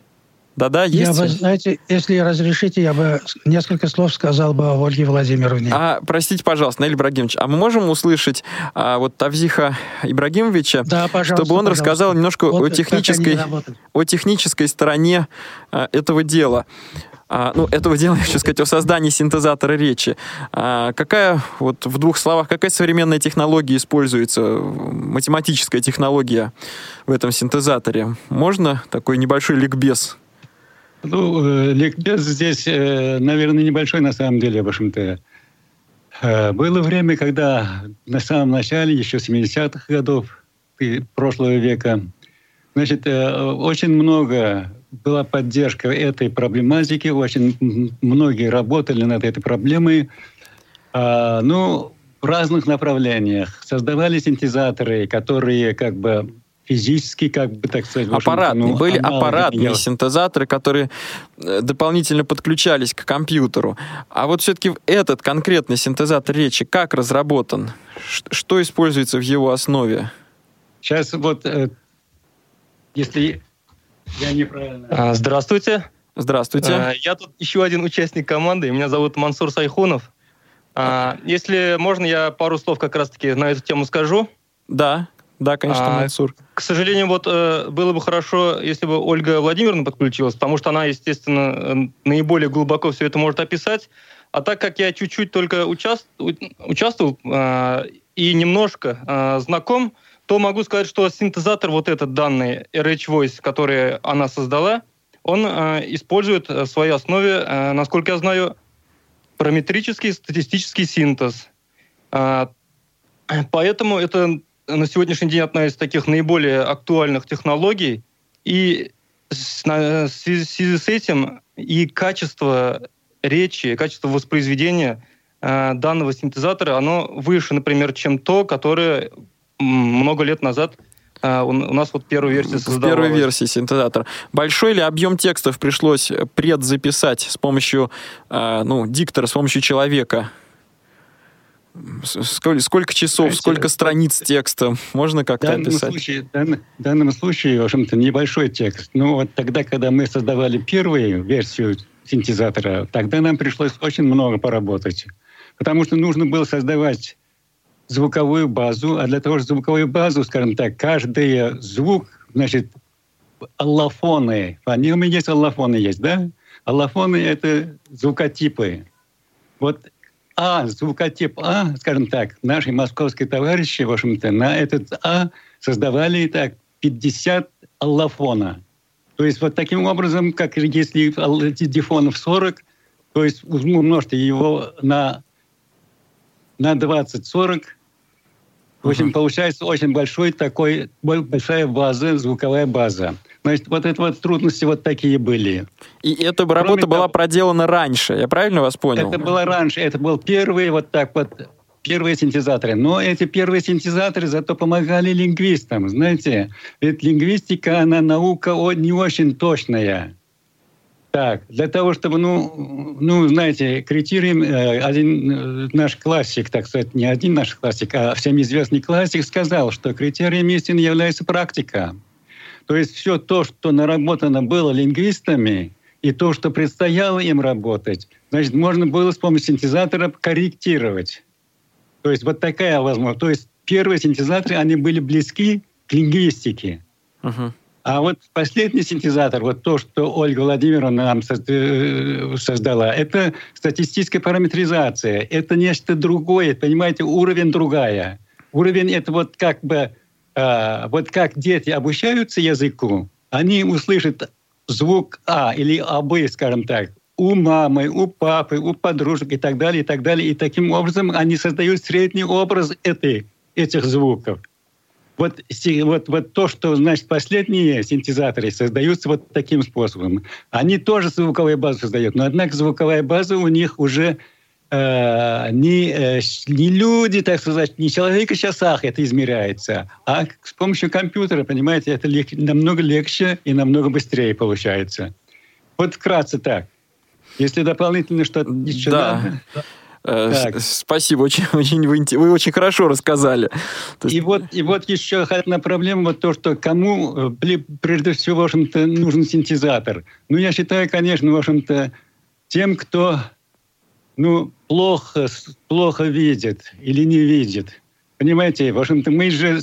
да-да, есть. Я бы, знаете, если разрешите, я бы несколько слов сказал бы о Ольге Владимировне. А, простите, пожалуйста, Наиль Ибрагимович, а мы можем услышать а, вот Тавзиха Ибрагимовича, да, чтобы он пожалуйста. рассказал немножко вот о, технической, о технической стороне а, этого дела а, ну, этого дела, я хочу сказать, о создании синтезатора речи. А, какая, вот в двух словах, какая современная технология используется, математическая технология в этом синтезаторе? Можно такой небольшой ликбез? Ну, э, ликбез здесь, э, наверное, небольшой на самом деле, в общем-то. Э, было время, когда на самом начале, еще 70-х годов прошлого века, значит, очень много была поддержка этой проблематики, очень многие работали над этой проблемой. А, ну, в разных направлениях. Создавали синтезаторы, которые как бы физически, как бы так сказать... Аппаратные. Ну, Были аппаратные синтезаторы, которые э, дополнительно подключались к компьютеру. А вот все-таки этот конкретный синтезатор речи как разработан? Что используется в его основе? Сейчас вот, э, если я неправильно. А, здравствуйте. Здравствуйте. А, я тут еще один участник команды. Меня зовут Мансур Сайхунов. А, если можно, я пару слов как раз-таки на эту тему скажу. Да, да, конечно, Мансур. К сожалению, вот э, было бы хорошо, если бы Ольга Владимировна подключилась, потому что она, естественно, э, наиболее глубоко все это может описать. А так как я чуть-чуть только участ... участвовал и немножко знаком, то могу сказать, что синтезатор вот этот данный RH Voice, который она создала, он э, использует в своей основе, э, насколько я знаю, параметрический статистический синтез. Э, поэтому это на сегодняшний день одна из таких наиболее актуальных технологий. И с, на, в связи с этим и качество речи, качество воспроизведения э, данного синтезатора, оно выше, например, чем то, которое много лет назад Uh, у, нас вот первая версия создавалась. Первой версии синтезатора. Большой ли объем текстов пришлось предзаписать с помощью, uh, ну, диктора, с помощью человека? Сколько, сколько часов, Знаете, сколько страниц текста можно как-то описать? Случае, дан, в данном случае, в общем-то, небольшой текст. Ну, вот тогда, когда мы создавали первую версию синтезатора, тогда нам пришлось очень много поработать. Потому что нужно было создавать звуковую базу, а для того, чтобы звуковую базу, скажем так, каждый звук, значит, аллофоны, они у меня есть аллофоны есть, да? Аллофоны — это звукотипы. Вот А, звукотип А, скажем так, наши московские товарищи, в общем-то, на этот А создавали так 50 аллофона. То есть вот таким образом, как если дифонов 40, то есть умножьте его на, на 20-40, в общем, uh-huh. получается очень большой такой, большая база, звуковая база. Значит, вот это вот трудности вот такие были. И эта Кроме работа того, была проделана раньше, я правильно вас понял? Это было раньше, это был первый вот так вот, первые синтезаторы. Но эти первые синтезаторы зато помогали лингвистам, знаете. Ведь лингвистика, она наука не очень точная. Так, для того, чтобы, ну, ну знаете, критерием э, один э, наш классик, так сказать, не один наш классик, а всем известный классик сказал, что критерием истины является практика. То есть все то, что наработано было лингвистами, и то, что предстояло им работать, значит, можно было с помощью синтезатора корректировать. То есть вот такая возможность. То есть первые синтезаторы, они были близки к лингвистике. Uh-huh. А вот последний синтезатор, вот то, что Ольга Владимировна нам э, создала, это статистическая параметризация. Это нечто другое, понимаете, уровень другая. Уровень это вот как бы, э, вот как дети обучаются языку, они услышат звук А или АБ, скажем так, у мамы, у папы, у подружек и так далее, и так далее. И таким образом они создают средний образ этой, этих звуков. Вот, вот, вот то, что, значит, последние синтезаторы создаются вот таким способом. Они тоже звуковую базу создают, но, однако, звуковая база у них уже э, не, э, не люди, так сказать, не человека часах это измеряется, а с помощью компьютера, понимаете, это лег, намного легче и намного быстрее получается. Вот вкратце так. Если дополнительно что-то еще да. надо... Э, так. Спасибо, очень, очень вы, очень хорошо рассказали. И вот и вот еще одна проблема вот то, что кому э, прежде всего, в общем-то, нужен синтезатор. Ну, я считаю, конечно, в общем-то, тем, кто ну плохо плохо видит или не видит. Понимаете, в общем-то, мы же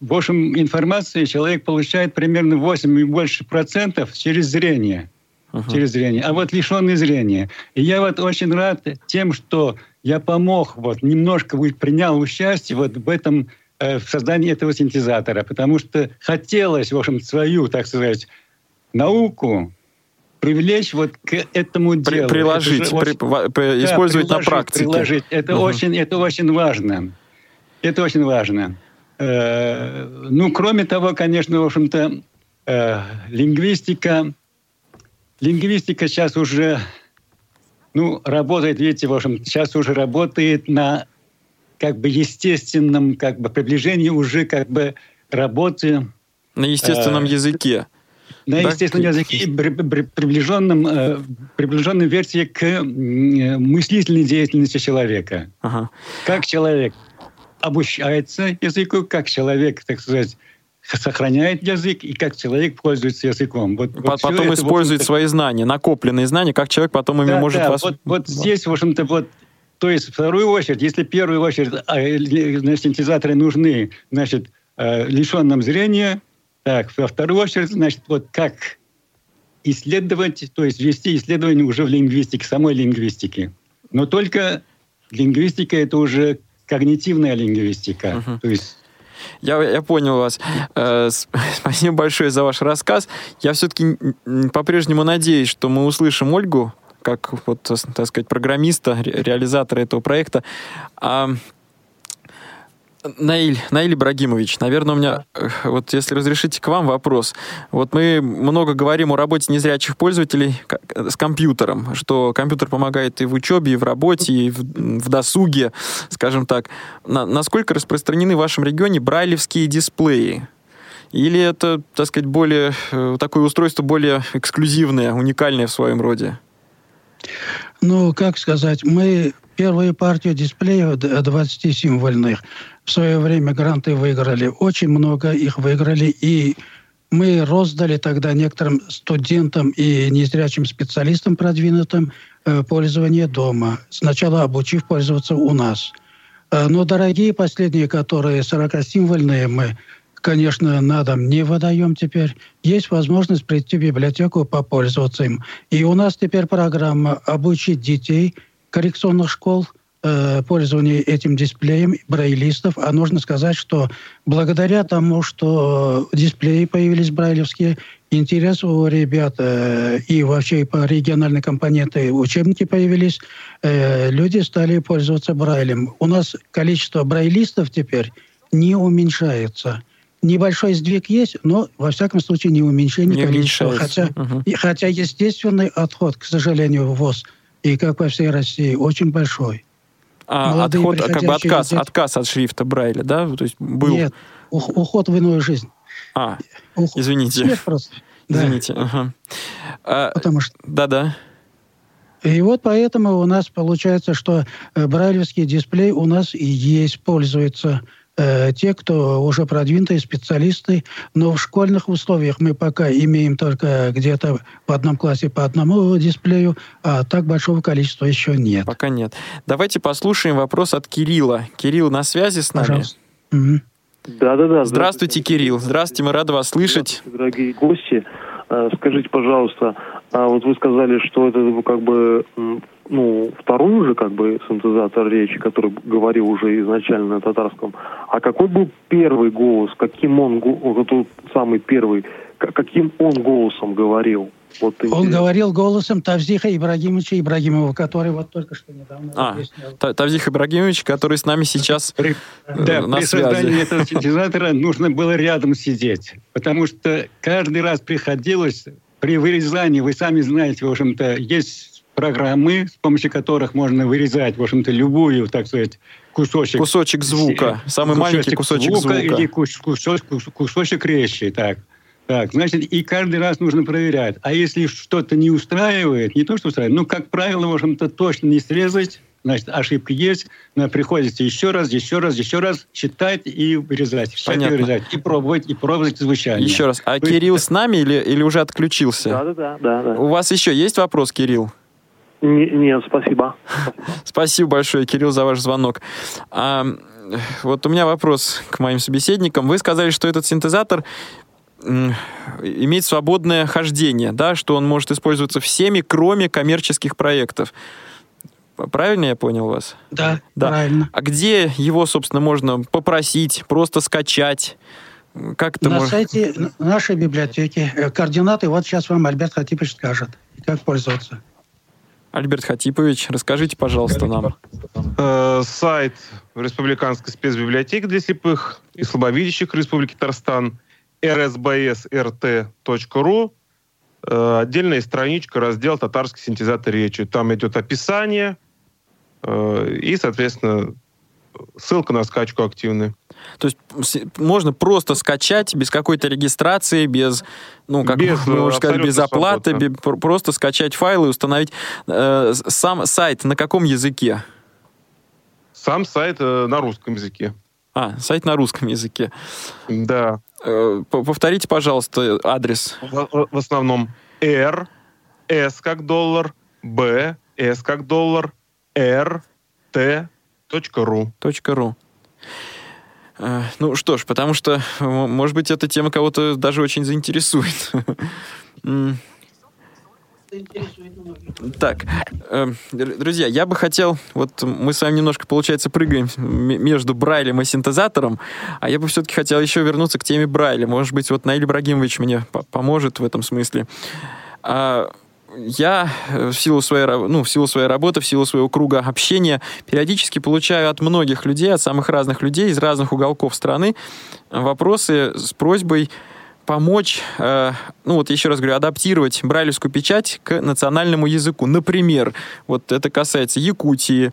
в общем информации человек получает примерно 8 и больше процентов через зрение uh-huh. через зрение, а вот лишенный зрения. И я вот очень рад тем, что я помог, вот немножко принял участие вот в этом э, в создании этого синтезатора, потому что хотелось, в общем, свою, так сказать, науку привлечь вот к этому делу. Приложить, это очень, при, использовать да, на практике. Приложить. Это, угу. очень, это очень важно. Это очень важно. Э, ну, кроме того, конечно, в общем-то, э, лингвистика Лингвистика сейчас уже ну, работает, видите, в общем, сейчас уже работает на как бы естественном как бы приближении уже как бы работы... На естественном э, языке. На да? естественном языке, при, при, приближенном, э, приближенной версии к э, мыслительной деятельности человека. Ага. Как человек обучается языку, как человек, так сказать, сохраняет язык и как человек пользуется языком. Вот, вот потом использует свои знания, накопленные знания, как человек потом ими да, может да, вас... Вот, вот здесь, в общем-то, вот то есть, вторую очередь, если первую очередь а, значит, синтезаторы нужны, значит, э, лишенным зрения, так, во вторую очередь, значит, вот как исследовать, то есть вести исследование уже в лингвистике, самой лингвистике. Но только лингвистика — это уже когнитивная лингвистика. Uh-huh. То есть я, я понял вас. Э, спасибо большое за ваш рассказ. Я все-таки по-прежнему надеюсь, что мы услышим Ольгу, как вот, так сказать, программиста, реализатора этого проекта. А Наиль, Наиль Ибрагимович, наверное, у меня, э, вот если разрешите к вам вопрос. Вот мы много говорим о работе незрячих пользователей с компьютером, что компьютер помогает и в учебе, и в работе, и в, в досуге, скажем так. На, насколько распространены в вашем регионе брайлевские дисплеи? Или это, так сказать, более, э, такое устройство более эксклюзивное, уникальное в своем роде? Ну, как сказать, мы первую партию дисплеев 20-символьных в свое время гранты выиграли. Очень много их выиграли. И мы роздали тогда некоторым студентам и незрячим специалистам продвинутым э, пользование дома. Сначала обучив пользоваться у нас. Э, но дорогие последние, которые 40-символьные, мы, конечно, на дом не выдаем теперь. Есть возможность прийти в библиотеку, попользоваться им. И у нас теперь программа «Обучить детей коррекционных школ – э, пользования этим дисплеем брайлистов. А нужно сказать, что благодаря тому, что дисплеи появились брайлевские, интерес у ребят э, и вообще по региональной компоненты учебники появились, э, люди стали пользоваться брайлем. У нас количество брайлистов теперь не уменьшается. Небольшой сдвиг есть, но во всяком случае не уменьшение не количества. Хотя, угу. хотя естественный отход, к сожалению, в ВОЗ, и как во всей России, очень большой а, отход, как бы отказ, дети. отказ от шрифта Брайля, да? То есть был... Нет, уход в иную жизнь. А, Ух... извините. Просто. Извините, да. ага. А, Потому что... Да-да. И вот поэтому у нас получается, что э, брайлевский дисплей у нас и есть, пользуется э, те, кто уже продвинутые специалисты, но в школьных условиях мы пока имеем только где-то в одном классе по одному дисплею, а так большого количества еще нет. Пока нет. Давайте послушаем вопрос от Кирилла. Кирилл на связи с нами? Пожалуйста. Угу. Да, да, да. Здравствуйте, Кирилл. Здравствуйте, мы рады вас слышать. Дорогие гости, э, скажите, пожалуйста, а вот вы сказали, что это как бы ну, второй уже как бы синтезатор речи, который говорил уже изначально на татарском. А какой был первый голос? Каким он, вот тот самый первый, каким он голосом говорил? Вот он говорил голосом Тавзиха Ибрагимовича Ибрагимова, который вот только что недавно а, объяснял. Тавзих Ибрагимович, который с нами сейчас при, э, да, на при связи. создании этого синтезатора нужно было рядом сидеть, потому что каждый раз приходилось при вырезании, вы сами знаете, в общем-то, есть программы, с помощью которых можно вырезать, в общем-то, любую, так сказать, кусочек... Кусочек звука, самый кусочек маленький кусочек звука. звука. Или кусочек, кусочек речи, так. Так, значит, и каждый раз нужно проверять. А если что-то не устраивает, не то, что устраивает, ну, как правило, в общем-то, точно не срезать, значит, ошибка есть, но приходится еще раз, еще раз, еще раз читать и вырезать. Понятно. И вырезать, и пробовать, и пробовать звучание. Еще раз. А Вы... Кирилл с нами или, или уже отключился? Да, да, да, да. У вас еще есть вопрос, Кирилл? Нет, спасибо. Спасибо большое, Кирилл, за ваш звонок. А, вот у меня вопрос к моим собеседникам. Вы сказали, что этот синтезатор имеет свободное хождение, да, что он может использоваться всеми, кроме коммерческих проектов. Правильно я понял вас? Да, да. правильно. А где его, собственно, можно попросить, просто скачать? Как это На может... сайте нашей библиотеки. Э, координаты вот сейчас вам Альберт Хатипович скажет, как пользоваться. Альберт Хатипович, расскажите, пожалуйста, нам. Э, сайт Республиканской спецбиблиотеки для слепых и слабовидящих Республики Татарстан – rsbsrt.ru э, отдельная страничка, раздел «Татарский синтезатор речи». Там идет описание э, и, соответственно, ссылка на скачку активная. То есть можно просто скачать без какой-то регистрации, без, ну, как без, можно сказать, без оплаты, без, просто скачать файлы и установить. Э, сам сайт на каком языке? Сам сайт э, на русском языке. А, сайт на русском языке. Да. Э, повторите, пожалуйста, адрес. В, в основном R, S как доллар, B, S как доллар, R, T, .ру. .ру. Э, ну что ж, потому что, может быть, эта тема кого-то даже очень заинтересует. Так, э, друзья, я бы хотел, вот мы с вами немножко, получается, прыгаем между Брайлем и синтезатором, а я бы все-таки хотел еще вернуться к теме Брайля. Может быть, вот Наиль Ибрагимович мне поможет в этом смысле. Я э, в силу, своей, ну, в силу своей работы, в силу своего круга общения периодически получаю от многих людей, от самых разных людей из разных уголков страны вопросы с просьбой помочь, э, ну вот еще раз говорю, адаптировать брайлевскую печать к национальному языку. Например, вот это касается Якутии,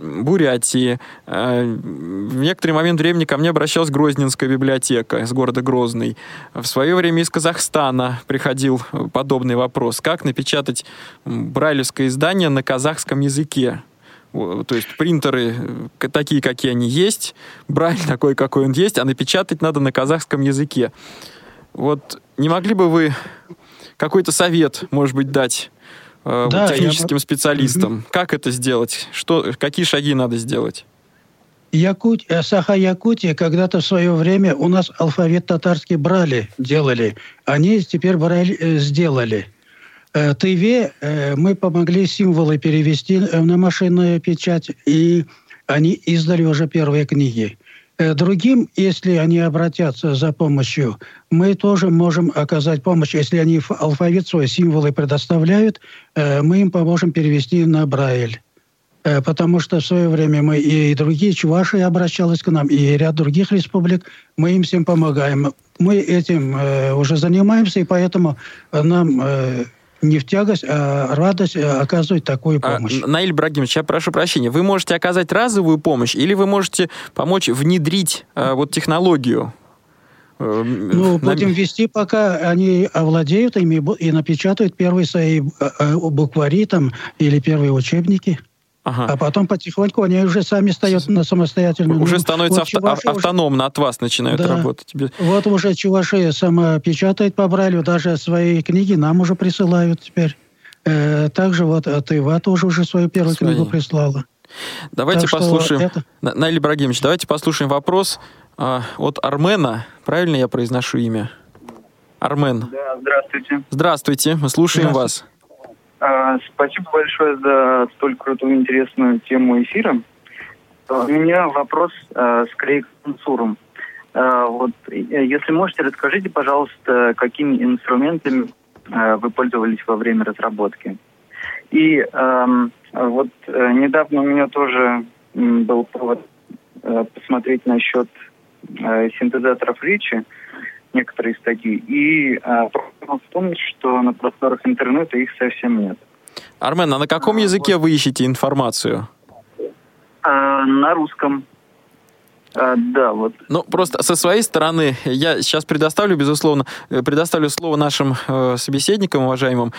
Бурятии. Э, в некоторый момент времени ко мне обращалась Грозненская библиотека из города Грозный. В свое время из Казахстана приходил подобный вопрос. Как напечатать брайлевское издание на казахском языке? То есть принтеры э, такие, какие они есть, брайль такой, какой он есть, а напечатать надо на казахском языке. Вот не могли бы вы какой-то совет, может быть, дать э, да, техническим я... специалистам? Угу. Как это сделать? Что, какие шаги надо сделать? Якут... Э, Саха-Якутия когда-то в свое время у нас алфавит татарский брали, делали. Они теперь брали, э, сделали. Э, э, мы помогли символы перевести на машинную печать, и они издали уже первые книги. Э, другим, если они обратятся за помощью, мы тоже можем оказать помощь. Если они алфавит свой, символы предоставляют, э, мы им поможем перевести на Брайль. Э, потому что в свое время мы и другие, Чуваши обращалась к нам, и ряд других республик, мы им всем помогаем. Мы этим уже занимаемся, и поэтому нам не в тягость, а радость э, оказывать такую помощь. А, Наиль Брагимович, я прошу прощения, вы можете оказать разовую помощь или вы можете помочь внедрить а, вот технологию? Э, ну, будем вести, пока они овладеют ими и напечатают первые свои буквари там или первые учебники. Ага. А потом потихоньку они уже сами стоят на самостоятельную. Уже становится вот авто, автономно уже... от вас начинают да. работать. Вот уже Чувашия сама печатает по Брайлю, даже свои книги нам уже присылают теперь. Э, также вот Тыва тоже уже свою первую Свои. книгу прислала. Давайте так послушаем, это... Наиль Ибрагимович, давайте послушаем вопрос а, от Армена. Правильно я произношу имя? Армен. Да, здравствуйте. Здравствуйте, мы слушаем вас. А, спасибо большое за столь крутую интересную тему эфира. А, у меня вопрос а, скорее к цензурам. Вот, если можете, расскажите, пожалуйста, какими инструментами вы пользовались во время разработки. И вот э, недавно у меня тоже был повод э, посмотреть насчет э, синтезаторов речи, некоторые статьи, и э, вспомнить, что на просторах интернета их совсем нет. Армен, а на каком а, языке вот. вы ищете информацию? Э, на русском. А, да, вот. Ну, просто со своей стороны, я сейчас предоставлю, безусловно, э, предоставлю слово нашим э, собеседникам, уважаемым,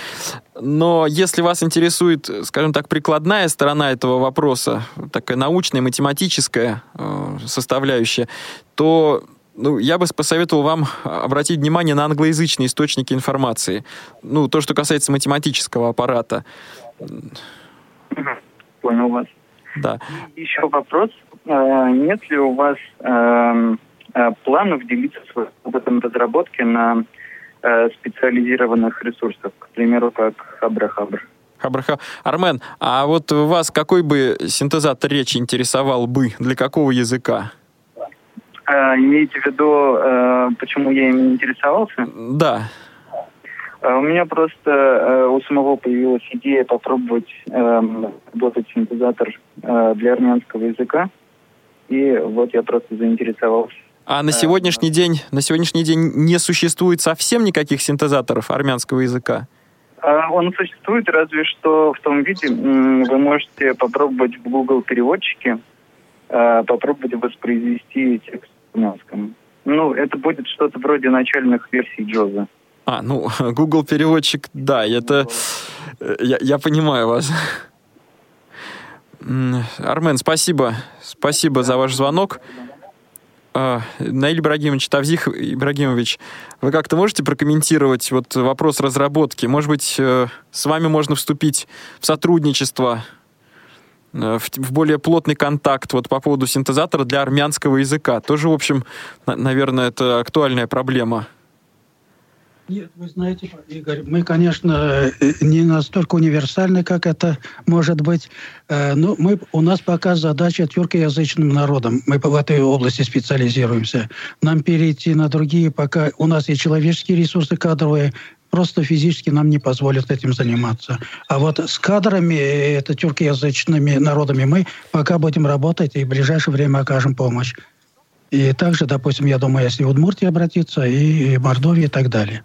но если вас интересует, скажем так, прикладная сторона этого вопроса, такая научная, математическая э, составляющая, то ну, я бы посоветовал вам обратить внимание на англоязычные источники информации. Ну, то, что касается математического аппарата. Понял вас. Да. Еще вопрос. А, нет ли у вас эм, э, планов делиться своим опытом разработки на э, специализированных ресурсах, к примеру, как Хабра-Хабр? Хабраха. Армен, а вот вас какой бы синтезатор речи интересовал бы? Для какого языка? Э, имеете в виду, почему я им интересовался? Да. А у меня просто э, у самого появилась идея попробовать э, работать синтезатор э, для армянского языка. И вот я просто заинтересовался. А на сегодняшний э, день, на сегодняшний день не существует совсем никаких синтезаторов армянского языка? Э, он существует, разве что в том виде, вы можете попробовать в Google переводчике э, попробовать воспроизвести текст в армянском. Ну, это будет что-то вроде начальных версий Джоза. А, ну, Google переводчик, да, это... Э, я, я понимаю вас. Армен, спасибо. Спасибо за ваш звонок. А, Наиль Ибрагимович, Тавзих Ибрагимович, вы как-то можете прокомментировать вот вопрос разработки? Может быть, э, с вами можно вступить в сотрудничество, э, в более плотный контакт вот по поводу синтезатора для армянского языка? Тоже, в общем, наверное, это актуальная проблема. Нет, вы знаете, Игорь, мы, конечно, не настолько универсальны, как это может быть. Э, но мы, у нас пока задача тюркоязычным народом. Мы в этой области специализируемся. Нам перейти на другие пока... У нас и человеческие ресурсы кадровые, просто физически нам не позволят этим заниматься. А вот с кадрами, это тюркоязычными народами, мы пока будем работать и в ближайшее время окажем помощь. И также, допустим, я думаю, если Удмуртия обратиться, и Мордовия и так далее.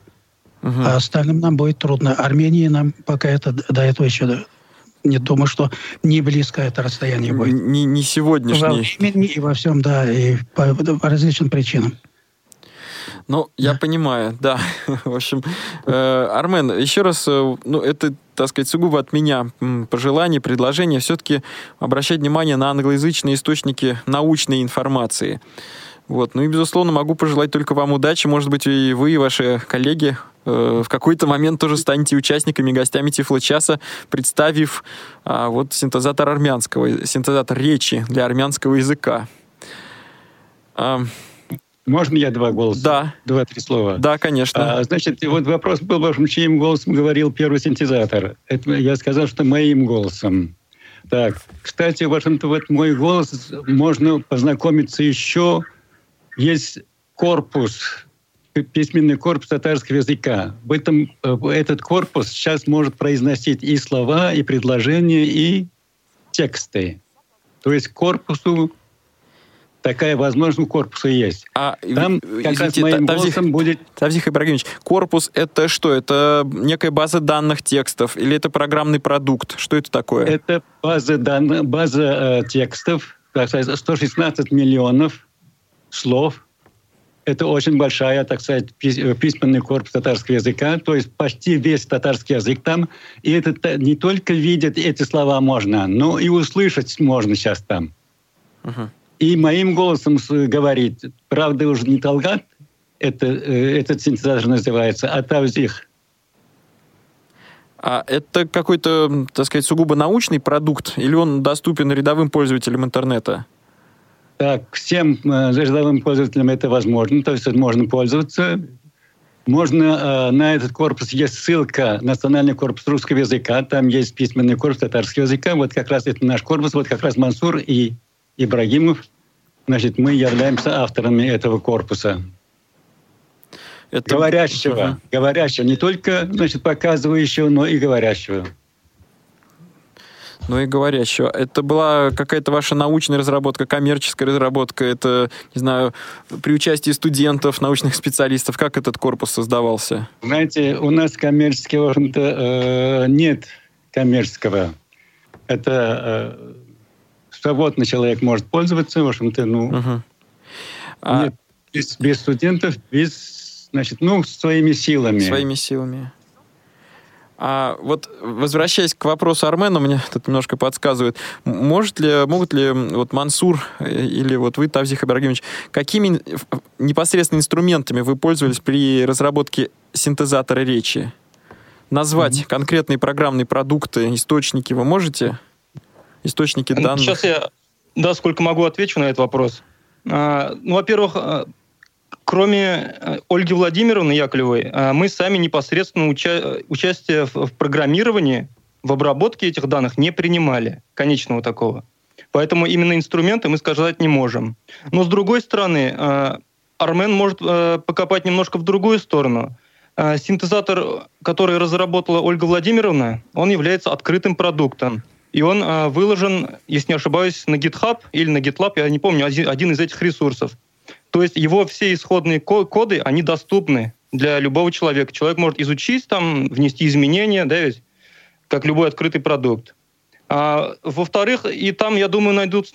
Угу. А остальным нам будет трудно. Армении нам пока это до этого еще не думаю, что не близко это расстояние будет. Не, не сегодняшний. Во времени и во всем, да, и по, по различным причинам. Ну, я понимаю, да. В общем, э, Армен, еще раз, э, ну, это, так сказать, сугубо от меня пожелание, предложение все-таки обращать внимание на англоязычные источники научной информации. Вот. Ну и, безусловно, могу пожелать только вам удачи. Может быть, и вы, и ваши коллеги э, в какой-то момент тоже станете участниками, гостями Тифло-часа, представив а, вот синтезатор армянского, синтезатор речи для армянского языка. А, можно я два голоса? Да. Два-три слова? Да, конечно. А, значит, вот вопрос был, в общем, чьим голосом говорил первый синтезатор. Это я сказал, что моим голосом. Так, кстати, в общем-то, вот мой голос можно познакомиться еще есть корпус, письменный корпус татарского языка. В этом, э, этот корпус сейчас может произносить и слова, и предложения, и тексты. То есть корпусу такая возможность у корпуса есть. А, Там как извините, раз моим Тавзих, голосом будет... Тавзих Ибрагимович, корпус — это что? Это некая база данных текстов или это программный продукт? Что это такое? Это база, данных, база э, текстов, 116 миллионов слов. это очень большая, так сказать, э, письменный корпус татарского языка, то есть почти весь татарский язык там. И это не только видеть эти слова можно, но и услышать можно сейчас там. Uh-huh. И моим голосом говорить, правда уже не Талгат, это, э, этот синтезатор называется, а Тавзих. А это какой-то, так сказать, сугубо научный продукт, или он доступен рядовым пользователям интернета? Так, всем э, рядовым пользователям это возможно, то есть можно пользоваться. Можно э, на этот корпус есть ссылка Национальный корпус русского языка, там есть письменный корпус татарского языка. Вот как раз это наш корпус, вот как раз Мансур и Ибрагимов. Значит, мы являемся авторами этого корпуса. Это... Говорящего, uh-huh. говорящего, не только, значит, показывающего, но и говорящего. Ну и говорящего. Это была какая-то ваша научная разработка, коммерческая разработка, это, не знаю, при участии студентов, научных специалистов, как этот корпус создавался? Знаете, у нас коммерческого, э, нет коммерческого. Это э, свободный человек может пользоваться, в общем-то, ну, угу. а... нет, без, без студентов, без, значит, ну, своими силами. Своими силами. А вот возвращаясь к вопросу Армена, мне тут немножко подсказывает, может ли, могут ли вот Мансур э, или вот вы, Тавзих Ибрагимович, какими непосредственно инструментами вы пользовались при разработке синтезатора речи? Назвать mm-hmm. конкретные программные продукты, источники вы можете? Источники данных? Сейчас я, да, сколько могу, отвечу на этот вопрос. А, ну, во-первых, а, Кроме э, Ольги Владимировны Яковлевой, э, мы сами непосредственно уча- участие в, в программировании, в обработке этих данных не принимали, конечного такого. Поэтому именно инструменты мы сказать не можем. Но с другой стороны, э, Армен может покопать немножко в другую сторону. Синтезатор, который разработала Ольга Владимировна, он является открытым продуктом. И он выложен, если не ошибаюсь, на GitHub или на GitLab, я не помню, один из этих ресурсов. То есть его все исходные коды, они доступны для любого человека. Человек может изучить, там, внести изменения, да, ведь, как любой открытый продукт. А, во-вторых, и там, я думаю, найдут,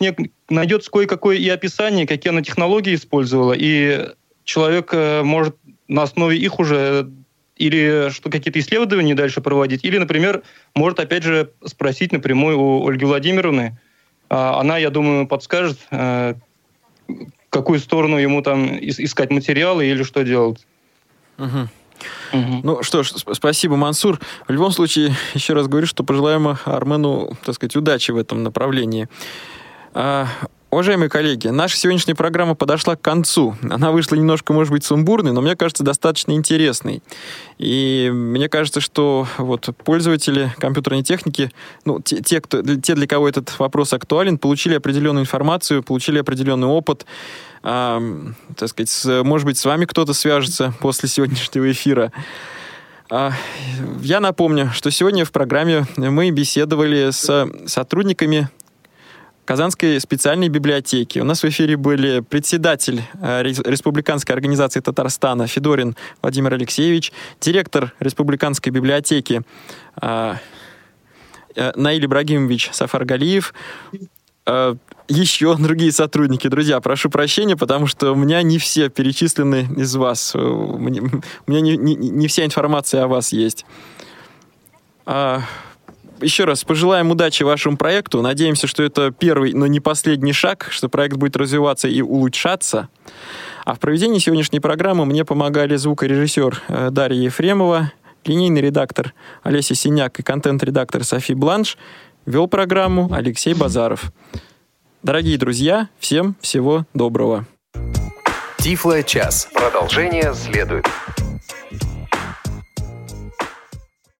найдется кое-какое и описание, какие она технологии использовала, и человек э, может на основе их уже или что какие-то исследования дальше проводить, или, например, может опять же спросить напрямую у Ольги Владимировны. А, она, я думаю, подскажет, э, какую сторону ему там искать материалы или что делать. Угу. Угу. Ну что ж, спасибо, Мансур. В любом случае, еще раз говорю, что пожелаем Армену, так сказать, удачи в этом направлении. Уважаемые коллеги, наша сегодняшняя программа подошла к концу. Она вышла немножко, может быть, сумбурной, но мне кажется, достаточно интересной. И мне кажется, что вот пользователи компьютерной техники, ну, те, те, кто, те для кого этот вопрос актуален, получили определенную информацию, получили определенный опыт. А, так сказать, с, может быть, с вами кто-то свяжется после сегодняшнего эфира. А, я напомню, что сегодня в программе мы беседовали с сотрудниками Казанской специальной библиотеки. У нас в эфире были председатель э, Республиканской организации Татарстана Федорин Владимир Алексеевич, директор Республиканской библиотеки э, э, Наиль Ибрагимович Сафаргалиев, еще другие сотрудники. Друзья, прошу прощения, потому что у меня не все перечислены из вас. У меня не, не, не вся информация о вас есть. Еще раз пожелаем удачи вашему проекту. Надеемся, что это первый, но не последний шаг, что проект будет развиваться и улучшаться. А в проведении сегодняшней программы мне помогали звукорежиссер э, Дарья Ефремова, линейный редактор Олеся Синяк и контент-редактор Софи Бланш. Вел программу Алексей Базаров. Дорогие друзья, всем всего доброго. Тифло час. Продолжение следует.